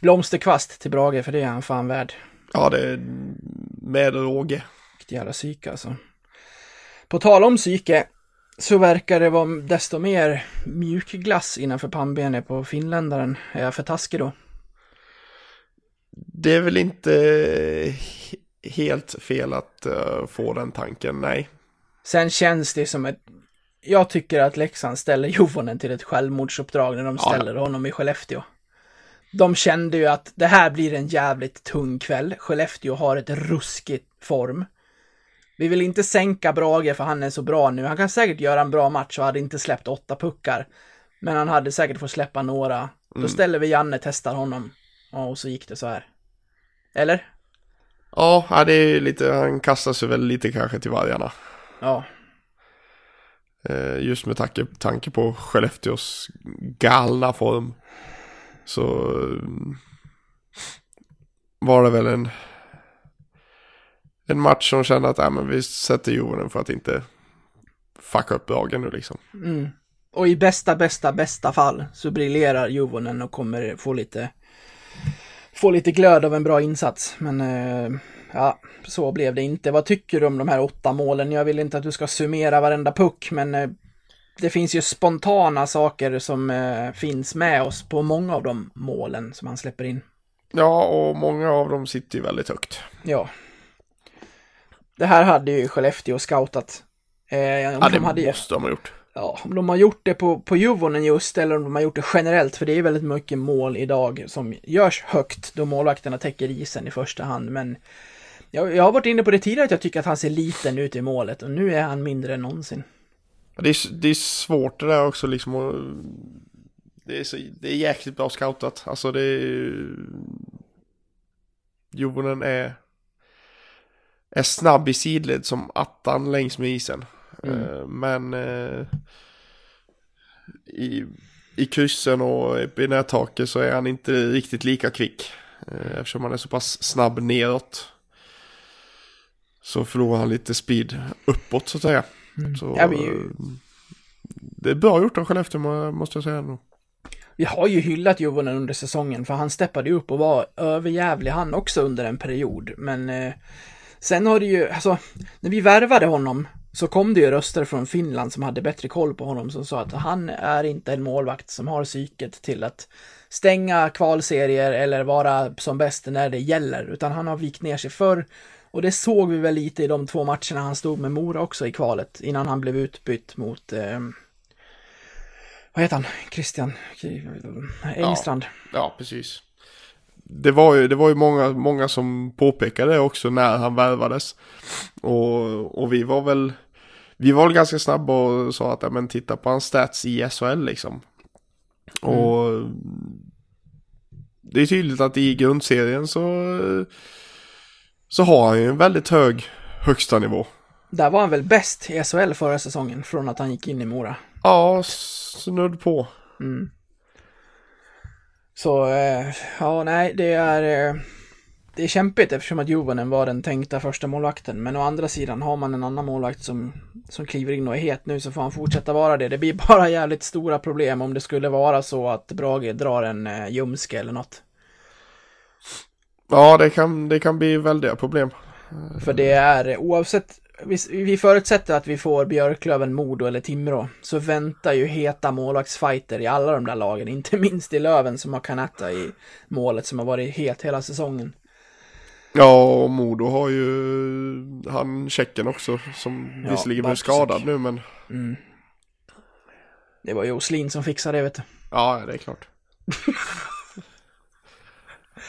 blomsterkvast till Brage, för det är han fan värd. Ja, det är med råge. Vilket jävla psyke alltså. På tal om psyke så verkar det vara desto mer mjukglass innanför pannbenet på finländaren. Är jag för taskig då? Det är väl inte he- helt fel att uh, få den tanken, nej. Sen känns det som ett... Jag tycker att Leksand ställer *laughs* Jovonen till ett självmordsuppdrag när de Ja. ställer honom i Skellefteå. De kände ju att det här blir en jävligt tung kväll. Skellefteå har ett ruskigt form. Vi vill inte sänka Brage för han är så bra nu. Han kan säkert göra en bra match och hade inte släppt åtta puckar. Men han hade säkert fått släppa några. Då ställer vi Janne, testar honom. Ja, och så gick det så här. Eller? Ja, ja, det är lite, han kastar sig väl lite kanske till vargarna. Ja. Eh, just med tanke, tanke på Skellefteås galna form. Så eh, var det väl en, en match som kände att äh, men vi sätter Jovonen för att inte fucka upp dagen nu liksom. Mm. Och i bästa, bästa, bästa fall så briljerar Jovonen och kommer få lite få lite glöd av en bra insats. Men eh, ja, så blev det inte. Vad tycker du om de här åtta målen? Jag vill inte att du ska summera varenda puck, men eh, det finns ju spontana saker som eh, finns med oss på många av de målen som han släpper in. Ja, och många av dem sitter ju väldigt högt. Ja. Det här hade ju Skellefteå scoutat. Eh, Ja, det de hade måste de ha gjort. Ja, om de har gjort det på, på Juvonen just eller om de har gjort det generellt, för det är väldigt mycket mål idag som görs högt då målvakterna täcker isen i första hand. Men jag, jag har varit inne på det tidigare att jag tycker att han ser liten ut i målet och nu är han mindre än någonsin. Det är, det är svårt det där också liksom. Och, det, är så, det är jäkligt bra scoutat. Alltså det är... Jovonen är, är snabb i sidled som attan längs med isen. Mm. Eh, Men eh, i, i kryssen och i nättaket så är han inte riktigt lika kvick. Eh, Eftersom han är så pass snabb neråt. Så förlorar han lite speed uppåt så att säga. Så, Mm. Ja, vi ju- Det är bra gjort av Skellefteå må- måste jag säga nog. Vi har ju hyllat Juvonen under säsongen för han steppade upp och var överjävlig han också under en period. Men eh, sen har det ju, alltså, när vi värvade honom så kom det ju röster från Finland som hade bättre koll på honom som sa att han är inte en målvakt som har psyket till att stänga kvalserier eller vara som bäst när det gäller, utan han har vikt ner sig förr. Och det såg vi väl lite i de två matcherna han stod med Mora också i kvalet innan han blev utbytt mot eh, vad heter han? Christian Engstrand. Ja, precis. Det var ju, det var ju många, många som påpekade det också när han värvades. Och, och vi var väl, vi var väl ganska snabba och sa att, ja, men titta på hans stats i SHL liksom. Och det är tydligt att i grundserien så, så har han ju en väldigt hög högsta nivå. Där var han väl bäst i SHL förra säsongen från att han gick in i Mora. Ja, snudd på. Så, eh, ja nej, det är... Eh, det är kämpigt eftersom att Juvonen var den tänkta första målvakten. Men å andra sidan har man en annan målvakt som, som kliver in och är het nu så får han fortsätta vara det. Det blir *laughs* bara jävligt stora problem om det skulle vara så att Brage drar en eh, ljumske eller något. Ja, det kan, det kan bli väldiga problem. För det är oavsett, vi, vi förutsätter att vi får Björklöven, Modo eller Timrå, så väntar ju heta målvaktsfighter i alla de där lagen, inte *laughs* minst i Löven som har Kanata i målet som har varit het hela säsongen. Ja, och Modo har ju han tjecken också som Ja, visserligen blev skadad nu men Det var ju Oslin som fixade det vet du. ja, det är klart. *laughs*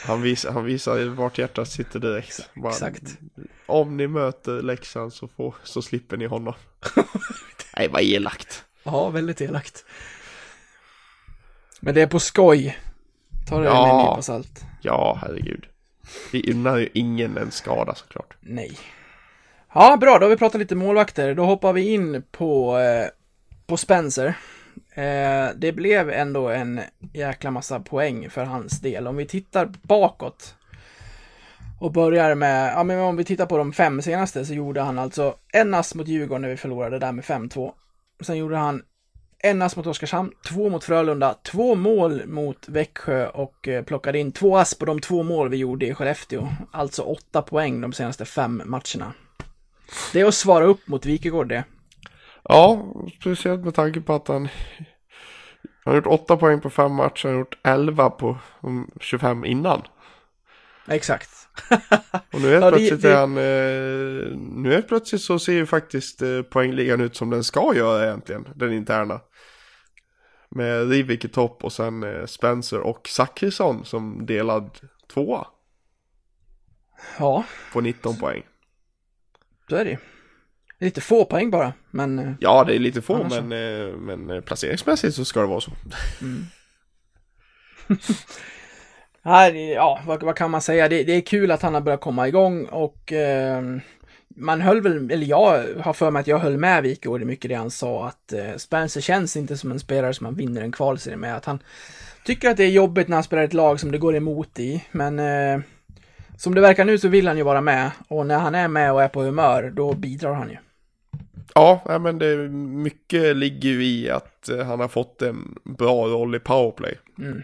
Han visar, han visar vart hjärtat sitter direkt. Bara, Exakt. Om ni möter Leksand så, får, så slipper ni honom. *laughs* Nej, vad elakt. Ja, väldigt elakt. Men det är på skoj. Ta det Ja. med en nypa salt. Ja, herregud. Vi unnar ju ingen en skada såklart. Nej. Ja, bra. Då har vi pratat lite målvakter. Då hoppar vi in på, eh, på Spencer. Eh, det blev ändå en jäkla massa poäng för hans del. Om vi tittar bakåt och börjar med, ja men om vi tittar på de fem senaste så gjorde han alltså en ass mot Djurgården när vi förlorade där med 5-2. Sen gjorde han en ass mot Oskarshamn, två mot Frölunda, två mål mot Växjö och eh, plockade in två ass på de två mål vi gjorde i Skellefteå. Alltså åtta poäng de senaste fem matcherna. Det är att svara upp mot Wikegård det. Ja, speciellt med tanke på att han han *laughs* har gjort åtta poäng på fem matcher, han har gjort 11 på de 25 innan. Exakt. *laughs* Och nu helt Ja, det- plötsligt det- är han, eh, nu helt plötsligt så ser ju faktiskt eh, poängligan ut som den ska göra egentligen, den interna. Med Rivik i topp och sen eh, Spencer och Zachrisson som delad tvåa Ja, på 19 poäng. så är det ju. Det är Lite få poäng bara, men eh, Ja, det är lite få, men, eh, men eh, placeringsmässigt så ska det vara så. *laughs* här, ja, vad, vad kan man säga? Det, det är kul att han har börjat komma igång och eh, man höll väl, eller jag har för mig att jag höll med Wikegård i mycket det han sa att eh, Spencer känns inte som en spelare som man vinner en kvalserie med. Att han tycker att det är jobbigt när han spelar ett lag som det går emot i, men eh, som det verkar nu så vill han ju vara med och när han är med och är på humör, då bidrar han ju. Ja, men det, mycket ligger ju i att eh, han har fått en bra roll i powerplay. Mm.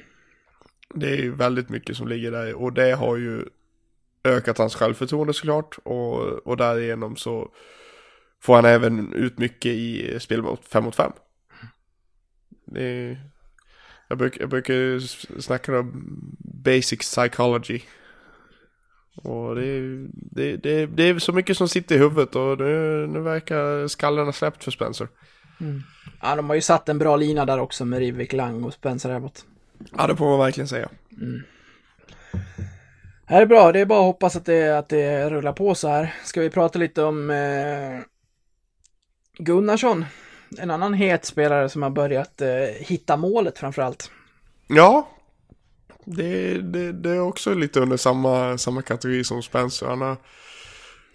Det är ju väldigt mycket som ligger där och det har ju ökat hans självförtroende såklart och, och därigenom så får han även ut mycket i spel mot 5 mot 5. Det är, jag, bruk, jag brukar snacka om basic psychology. Och det är, det, det, det är så mycket som sitter i huvudet och nu, nu verkar skallen ha släppt för Spencer. Ja, de har ju satt en bra lina där också med Rivik Lang och Spencer Abbott. Ja, det får man verkligen säga. Det här är bra, det är bara att hoppas att det, att det rullar på så här. Ska vi prata lite om eh, Gunnarsson? En annan het spelare som har börjat eh, hitta målet framförallt. Ja, det, det, det är också lite under samma, samma kategori som Spencer. Han har,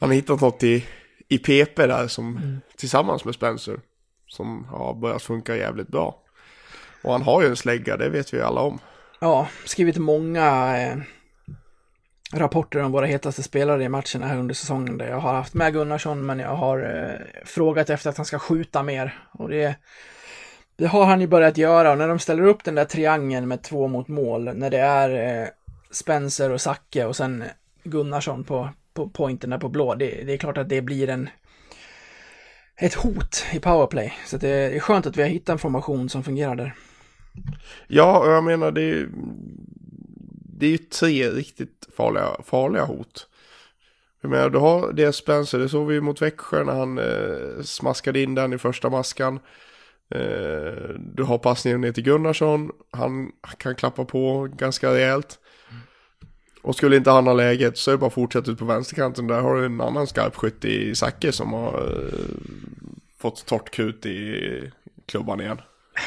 han har hittat något i, i PP där som tillsammans med Spencer som har börjat funka jävligt bra. Och han har ju en slägga, det vet vi alla om. Ja, skrivit många eh, rapporter om våra hetaste spelare i matcherna här under säsongen där jag har haft med Gunnarsson men jag har eh, frågat efter att han ska skjuta mer. Och det, det har han ju börjat göra och när de ställer upp den där triangeln med två mot mål, när det är eh, Spencer och Zacke och sen Gunnarsson på, på pointen där på blå, det, det är klart att det blir en ett hot i powerplay. Så att det är skönt att vi har hittat en formation som fungerar där. Ja, och jag menar det är ju det är ju tre riktigt farliga, farliga hot. Jag menar, du har det Spencer, det såg vi ju mot Växjö när han eh, smaskade in den i första maskan. Eh, du har passningen ner till Gunnarsson, han kan klappa på ganska rejält. Och skulle inte han ha läget så är det bara att fortsätta ut på vänsterkanten. Där har du en annan skarpskytt i Zacke som har eh, fått torrt krut i klubban igen.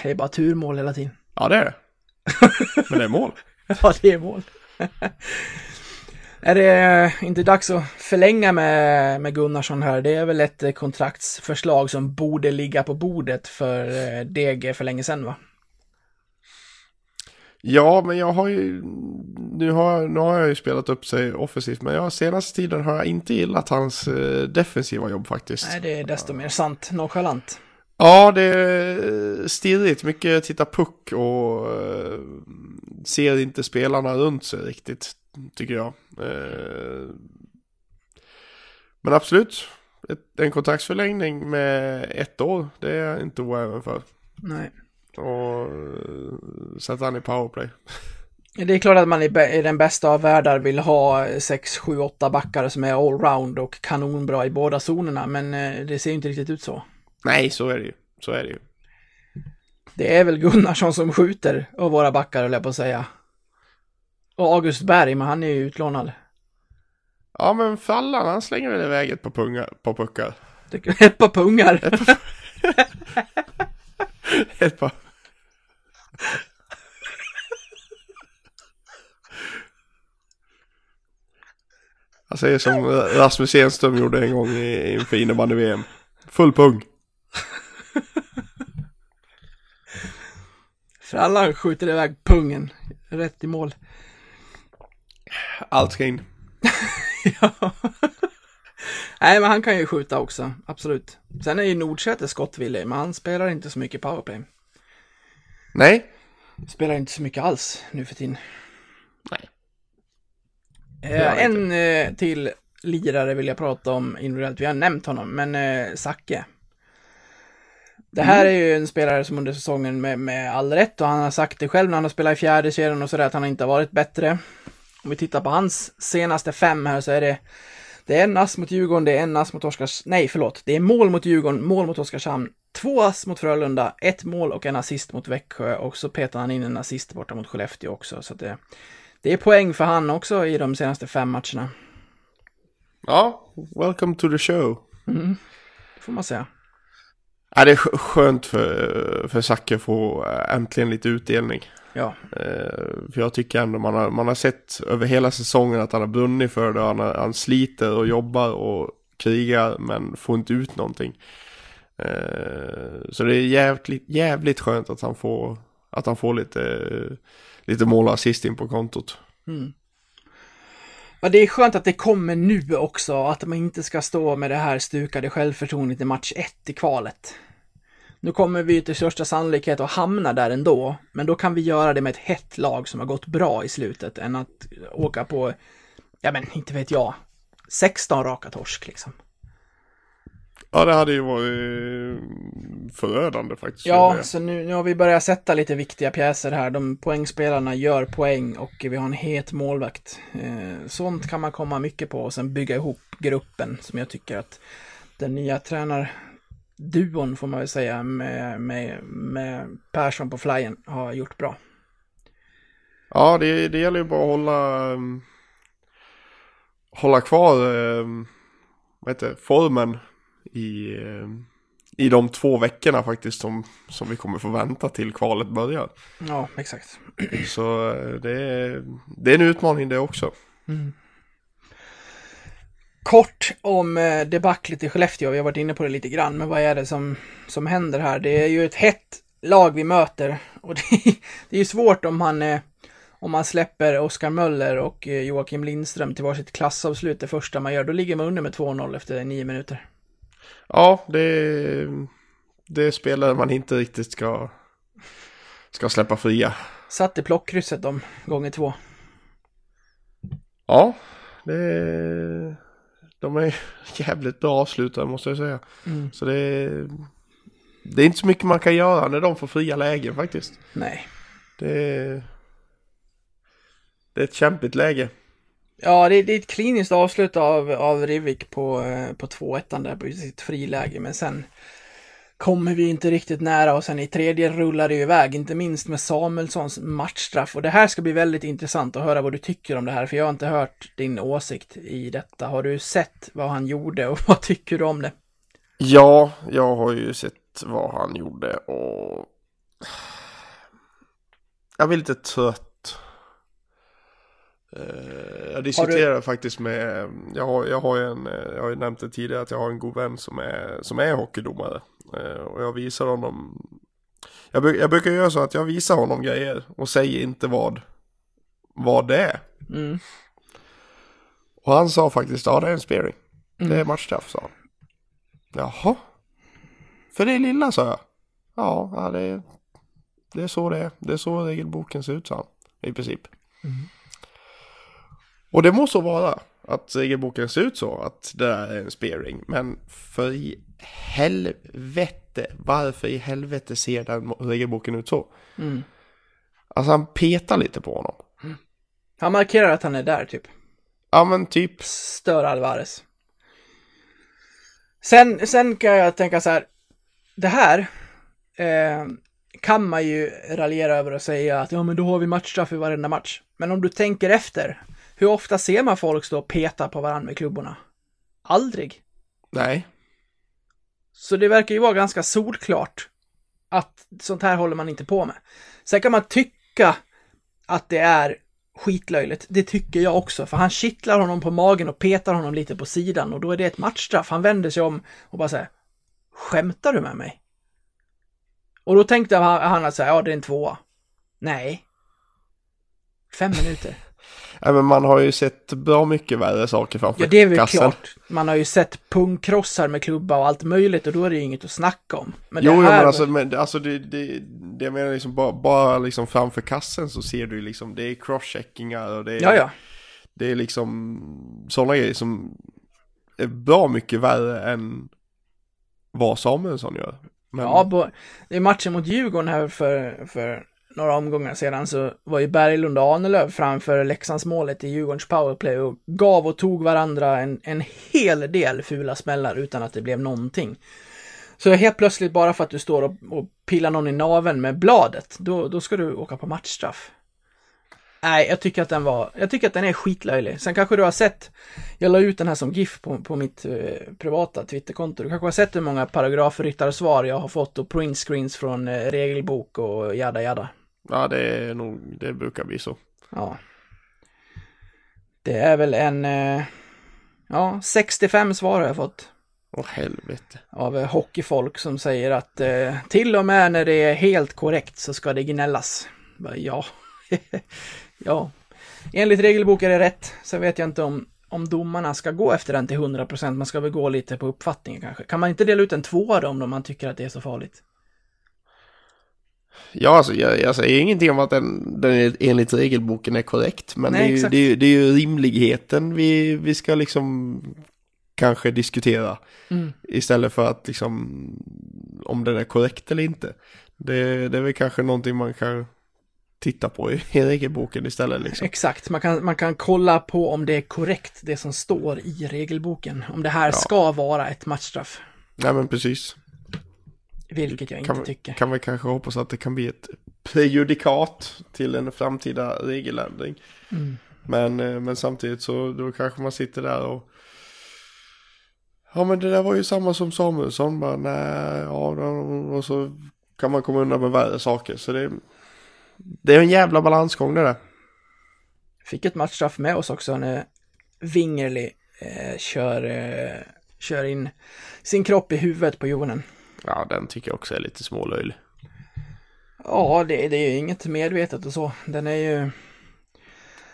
Det är bara turmål hela tiden. Ja, det är det. Men det är mål. *laughs* Ja, det är mål. Är det inte dags att förlänga med, med Gunnarsson här? Det är väl ett eh, kontraktsförslag som borde ligga på bordet för eh, DG för länge sedan, va? Ja, men jag har ju, nu har, nu har jag ju spelat upp sig offensivt, men jag, senaste tiden har jag inte gillat hans eh, defensiva jobb faktiskt. Nej, det är desto mer sant. Nonchalant. Ja, det är stirrigt, mycket titta puck och eh, ser inte spelarna runt sig riktigt, tycker jag. Eh, men absolut, ett, en kontraktsförlängning med ett år, det är jag inte oäven för. Nej. Och eh, sätta han i powerplay. Det är klart att man i, den bästa av världar vill ha 6, 7, 8 backar som är allround och kanonbra i båda zonerna, men eh, det ser ju inte riktigt ut så. Nej, så är det ju. Så är det ju. Det är väl Gunnarsson som skjuter av våra backar, höll jag på att säga. Och August Berg, men han är ju utlånad. Ja men Fallan han slänger väl iväg ett par, pungar, par puckar. *laughs* Ett par pungar. *laughs* Ett par. Han säger som Rasmus Enström gjorde en gång i, inför innebandy-VM. Full pung. Frallan skjuter iväg pungen. Rätt i mål. Allt ska in. *laughs* ja. Nej, men han kan ju skjuta också. Absolut. Sen är ju Nordsäter skottvillig, men han spelar inte så mycket powerplay. Nej. Spelar inte så mycket alls nu för tiden. Nej. Eh, en eh, till lirare vill jag prata om individuellt. Vi har nämnt honom, men eh, Zacke. Det här är ju en spelare som under säsongen med, med all rätt och han har sagt det själv när han har spelat i fjärde serien och sådär att han inte har varit bättre. Om vi tittar på hans senaste fem här så är det det är en ass mot Djurgården, det är en ass mot Oskars... Nej, förlåt. Det är mål mot Djurgården, mål mot Oskarshamn, två ass mot Frölunda, ett mål och en assist mot Växjö och så petar han in en assist borta mot Skellefteå också. Så det, det är poäng för han också i de senaste fem matcherna. Ja, welcome to the show. Mm, det får man säga. Ja, det är skönt för, för Zacke att få äntligen lite utdelning. Ja. Eh, för jag tycker ändå man har, man har sett över hela säsongen att han har brunnit för det. Han, har, han sliter och jobbar och krigar men får inte ut någonting. Eh, så det är jävligt, jävligt skönt att han får, att han får lite, lite mål och assist in på kontot. Mm. Ja, det är skönt att det kommer nu också, att man inte ska stå med det här stukade självförtroendet i match 1 i kvalet. Nu kommer vi till största sannolikhet att hamna där ändå, men då kan vi göra det med ett hett lag som har gått bra i slutet än att åka på, ja men inte vet jag, 16 raka torsk liksom. Ja, det hade ju varit förödande faktiskt. Ja, så nu, nu har vi börjat sätta lite viktiga pjäser här. De poängspelarna gör poäng och vi har en het målvakt. Eh, sånt kan man komma mycket på och sen bygga ihop gruppen som jag tycker att den nya tränarduon får man väl säga med, med, med Persson på flyen har gjort bra. Ja, det, det gäller ju bara att hålla, um, hålla kvar um, vad heter, formen i, um, i de två veckorna faktiskt som, som vi kommer få vänta till kvalet börjar. Ja, exakt. Så uh, det är, det är en utmaning det också. Mm. Kort om eh, debaclet i Skellefteå, vi har varit inne på det lite grann, men vad är det som, som händer här? Det är ju ett hett lag vi möter och det, *laughs* det är ju svårt om man, eh, om man släpper Oskar Möller och eh, Joakim Lindström till varsitt klassavslut det första man gör, då ligger man under med 2-0 efter nio minuter. Ja, det, det spelare man inte riktigt ska, ska släppa fria. Satt i plockkrysset om gånger två. Ja, det, de är *laughs* jävligt bra avslutare måste jag säga. Mm. Så det, det är inte så mycket man kan göra när de får fria lägen faktiskt. Nej. Det, det är ett kämpigt läge. Ja, det, det är ett kliniskt avslut av, av Rivik på, eh, på 2-1 där på sitt friläge, men sen kommer vi inte riktigt nära och sen i tredje rullar det iväg, inte minst med Samuelssons matchstraff. Och det här ska bli väldigt intressant att höra vad du tycker om det här, för jag har inte hört din åsikt i detta. Har du sett vad han gjorde och *laughs* vad tycker du om det? Ja, jag har ju sett vad han gjorde och jag blir lite trött. Eh, Jag diskuterar faktiskt med, jag har, jag har ju en, eh, jag har ju nämnt det tidigare att jag har en god vän som är, som är hockeydomare. Eh, Och jag visar honom, jag, jag brukar göra så att jag visar honom grejer och säger inte vad, vad det är. Mm. Och han sa faktiskt, ja det är en spearing. Det är matchstraff, sa han. Jaha. För det är lilla, sa jag. Ja, det, är, det är så det är. Det är så regelboken ser ut, sa han. I princip. Och det måste vara att regelboken ser ut så, att det där är en spearing. Men för i helvete, varför i helvete ser den regelboken ut så? Mm. Alltså han petar lite på honom. Han markerar att han är där, typ. Ja men typ, Stör Alvarez. Sen, sen kan jag tänka så här. Det här eh, kan man ju raljera över och säga att ja, men då har vi matchstraff i varenda match. Men om du tänker efter, hur ofta ser man folk stå och peta på varandra med klubborna? Aldrig. Nej. Så det verkar ju vara ganska solklart att sånt här håller man inte på med. Sen kan man tycka att det är skitlöjligt. Det tycker jag också, för han kittlar honom på magen och petar honom lite på sidan och då är det ett matchstraff. Han vänder sig om och bara säger Skämtar du med mig? Och då tänkte han att säga, ja det är en tvåa. Nej. Fem minuter. Ja, men man har ju sett bra mycket värre saker framför Ja, det är väl kassen. klart. Man har ju sett pungkrossar med klubba och allt möjligt och då är det ju inget att snacka om. Men Jo, här men alltså, men, alltså det, det, det jag menar liksom bara, bara liksom framför kassen så ser du liksom, det är crosscheckingar och det är, Ja, ja. det är liksom sådana grejer som är bra mycket värre än vad Samuelsson gör. Men, Ja, i matchen mot Djurgården här för, för några omgångar sedan så var ju Berglund och Ahnelöv framför Leksandsmålet i Djurgårdens powerplay och gav och tog varandra en, en hel del fula smällar utan att det blev någonting. Så helt plötsligt bara för att du står och, och pillar någon i naven med bladet, då, då ska du åka på matchstraff. Nej, jag tycker att den var, jag tycker att den är skitlöjlig. Sen kanske du har sett, jag la ut den här som GIF på, på mitt eh, privata Twitterkonto. Du kanske har sett hur många paragrafryttarsvar jag har fått och printscreens från eh, regelbok och jada jada ja, det är nog, det brukar bli så. Ja. Det är väl en, eh, ja, 65 svar har jag fått Åh helvete. av eh, hockeyfolk som säger att eh, till och med när det är helt korrekt så ska det gnällas. Ja, *laughs* ja. Enligt regelbok är det rätt. Sen vet jag inte om, om domarna ska gå efter den till 100%. Man ska väl gå lite på uppfattningen kanske. Kan man inte dela ut en tvåa då om man tycker att det är så farligt? Ja, alltså jag, jag säger ingenting om att den, den enligt regelboken är korrekt. Men Nej, det, är ju, det, är ju, det är ju rimligheten vi, vi ska liksom kanske diskutera. Mm. Istället för att liksom om den är korrekt eller inte. Det, det är väl kanske någonting man kan titta på i, i regelboken istället liksom. Exakt, man kan, man kan kolla på om det är korrekt det som står i regelboken. Om det här Ja. ska vara ett matchstraff. Nej men precis. Vilket jag inte Kan, tycker. kan vi kanske hoppas att det kan bli ett prejudikat till en framtida regeländring. Mm. Men, eh, men samtidigt så då kanske man sitter där och Ja men det där var ju samma som Samuelsson. Bara, nej, ja, och så kan man komma undan med värre saker. Så det, det är en jävla balansgång det där. Fick ett matchstraff med oss också när Wingerli eh, kör, eh, kör in sin kropp i huvudet på Jonen. Ja den tycker jag också är lite smålöjlig. Ja, det, det är ju inget medvetet och så. Den är ju...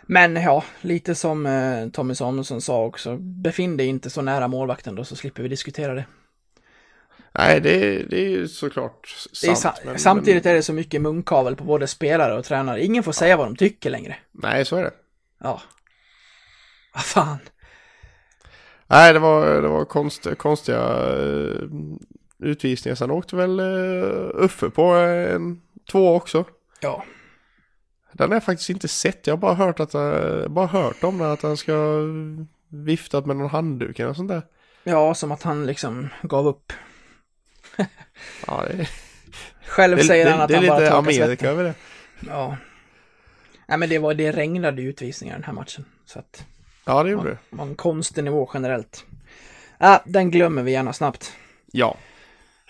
Men ja, lite som eh, Tommy Samuelsson sa också, befinn dig inte så nära målvakten då så slipper vi diskutera det. Nej det, det är ju såklart sant. sa- men- samtidigt men, är det så mycket munkavel på både spelare och tränare. Ingen får säga vad de tycker längre. Nej så är det. Ja. Vad fan. Nej, det var, det var konst, konstiga uh, utvisningar. Sen åkte väl uh, Uffe på en två också. Ja. Den har jag faktiskt inte sett. Jag har bara hört, att, uh, bara hört om den, att han ska viftat med någon handduk eller sånt där. Ja, som att han liksom gav upp. Ja, det, Själv det, säger det, han att det är han bara torkar Amerika svetten. över det. Ja. Nej men det var, det regnade utvisningar den här matchen. Så att Ja, det gjorde det. det var en konstig nivå generellt. Ja, den glömmer vi gärna snabbt. Ja.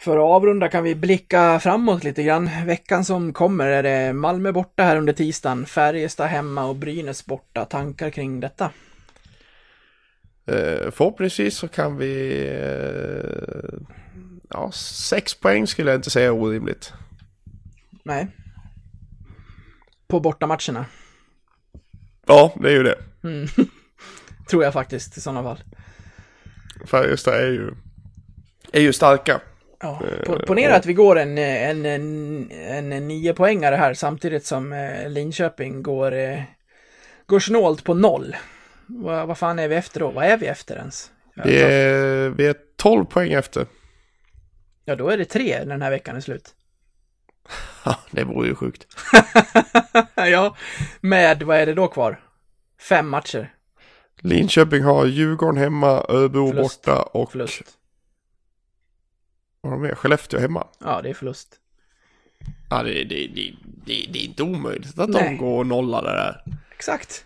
För att avrunda kan vi blicka framåt lite grann. Veckan som kommer är det Malmö borta här under tisdagen, Färjestad hemma och Brynäs borta. Tankar kring detta? Uh, förhoppningsvis så kan vi... Uh, ja, sex poäng skulle jag inte säga är orimligt. Nej. På bortamatcherna, Ja, det är ju det. *laughs* tror jag faktiskt i sådana fall. Färjestad är ju, är ju starka. Ja, Eh, po- ponera att vi går en, en, en, en nio poängare här samtidigt som eh, Linköping går, eh, går snålt på noll. Vad, vad fan är vi efter då? Vad är vi efter ens? Vi är, vi är 12 poäng efter. Ja, då är det tre när den här veckan är slut. Ja, det vore ju sjukt. *laughs* ja, med vad är det då kvar? Fem matcher. Linköping har Djurgården hemma, Örebro Förlust. borta och Förlust. Vad har de mer? Skellefteå hemma. Ja, det är förlust. Ja, det, det, det, det, det är inte omöjligt att Nej. de går och nollar det där. Exakt.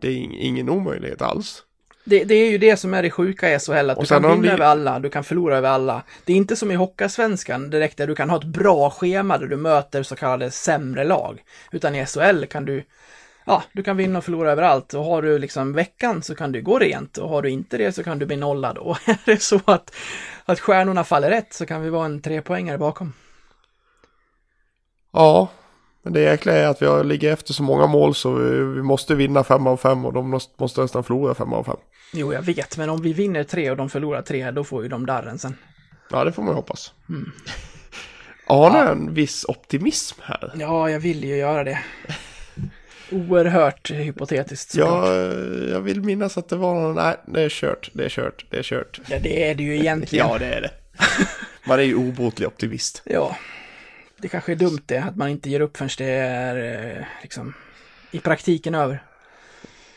Det är ing- ingen omöjlighet alls. Det, det är ju det som är det sjuka i SHL, att Och du kan vinna li- över alla, du kan förlora över alla. Det är inte som i Hockeysvenskan direkt där du kan ha ett bra schema där du möter så kallade sämre lag. Utan i SHL kan du, ja, du kan vinna och förlora överallt. Och har du liksom veckan så kan du gå rent och har du inte det så kan du bli nollad. Och *laughs* är det så att, att stjärnorna faller rätt så kan vi vara en trepoängare bakom. Ja, men det jäkliga är att vi ligger efter så många mål så vi, vi måste vinna fem av fem och de måste, måste nästan förlora fem av fem. Jo, jag vet, men om vi vinner tre och de förlorar tre, då får ju de darren sen. Ja, det får man ju hoppas. Anar en viss optimism här. Ja, jag vill ju göra det. Oerhört hypotetiskt såklart. Jag, jag vill minnas att det var någon, nej, det är kört, det är kört, det är kört. Ja, det är det ju *laughs* egentligen. Ja, det är det. Man är ju obotlig optimist. Ja, det kanske är dumt det, att man inte ger upp förrän det är eh, liksom i praktiken över.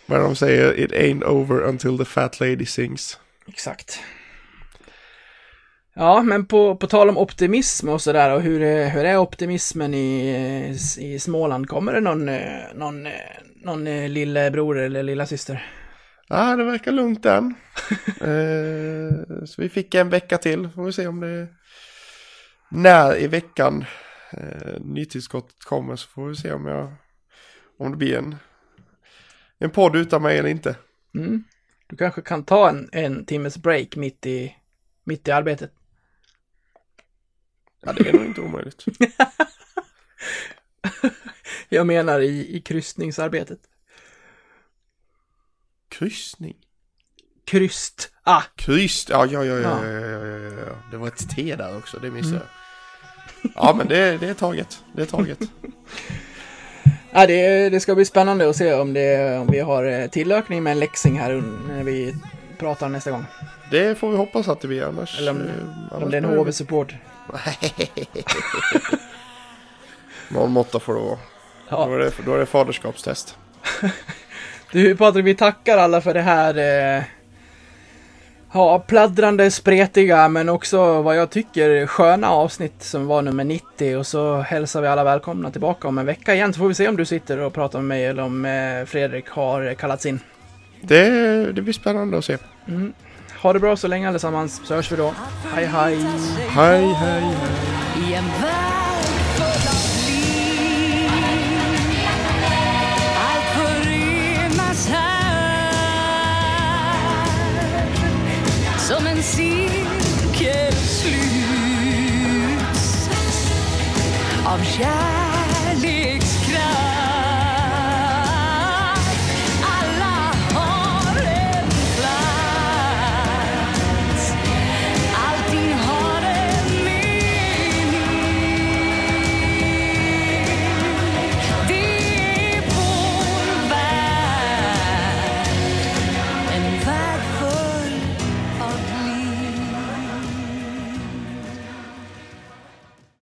Men de säger it ain't over until the fat lady sings. Exakt. Ja, men på, på tal om optimism och sådär och hur, hur är optimismen i, i Småland? Kommer det någon, eh, någon, eh, någon eh, lillebror eller lilla syster? Ja, det verkar lugnt än. *laughs* eh, så vi fick en vecka till. Får vi se om det när i veckan eh, nytillskottet kommer så får vi se om jag om det blir en en podd utan mig eller inte. Mm. Du kanske kan ta en, en timmes break mitt i, mitt i arbetet. Ja, det är nog inte omöjligt. *laughs* Jag menar i, i kryssningsarbetet. Kryssning. Kryst. Ah, Kryst, ja, ja, ja, ja, Ja. ja, ja, ja. Det var ett T där också, det missade jag. Ja, men det, det är taget. Det är taget. *laughs* Ja, det, det ska bli spännande att se om, det, om vi har eh, tillökning med en läxing här när vi pratar nästa gång. Det får vi hoppas att det blir annars. Eller om, eh, om annars det är en HV-support. Någon måtta får det vara. Då Ja. är det, då är det faderskapstest. *laughs* Du Patrik, vi tackar alla för det här eh, ja, pladdrande, spretiga, men också vad jag tycker sköna avsnitt som var nummer 90 och så hälsar vi alla välkomna tillbaka om en vecka igen så får vi se om du sitter och pratar med mig eller om eh, Fredrik har kallats in. Det, det blir spännande att se. Ha det bra så länge allesammans så hörs vi då. Hej hej! Hej, hej, hej. Som en cirkel sluts av kärlek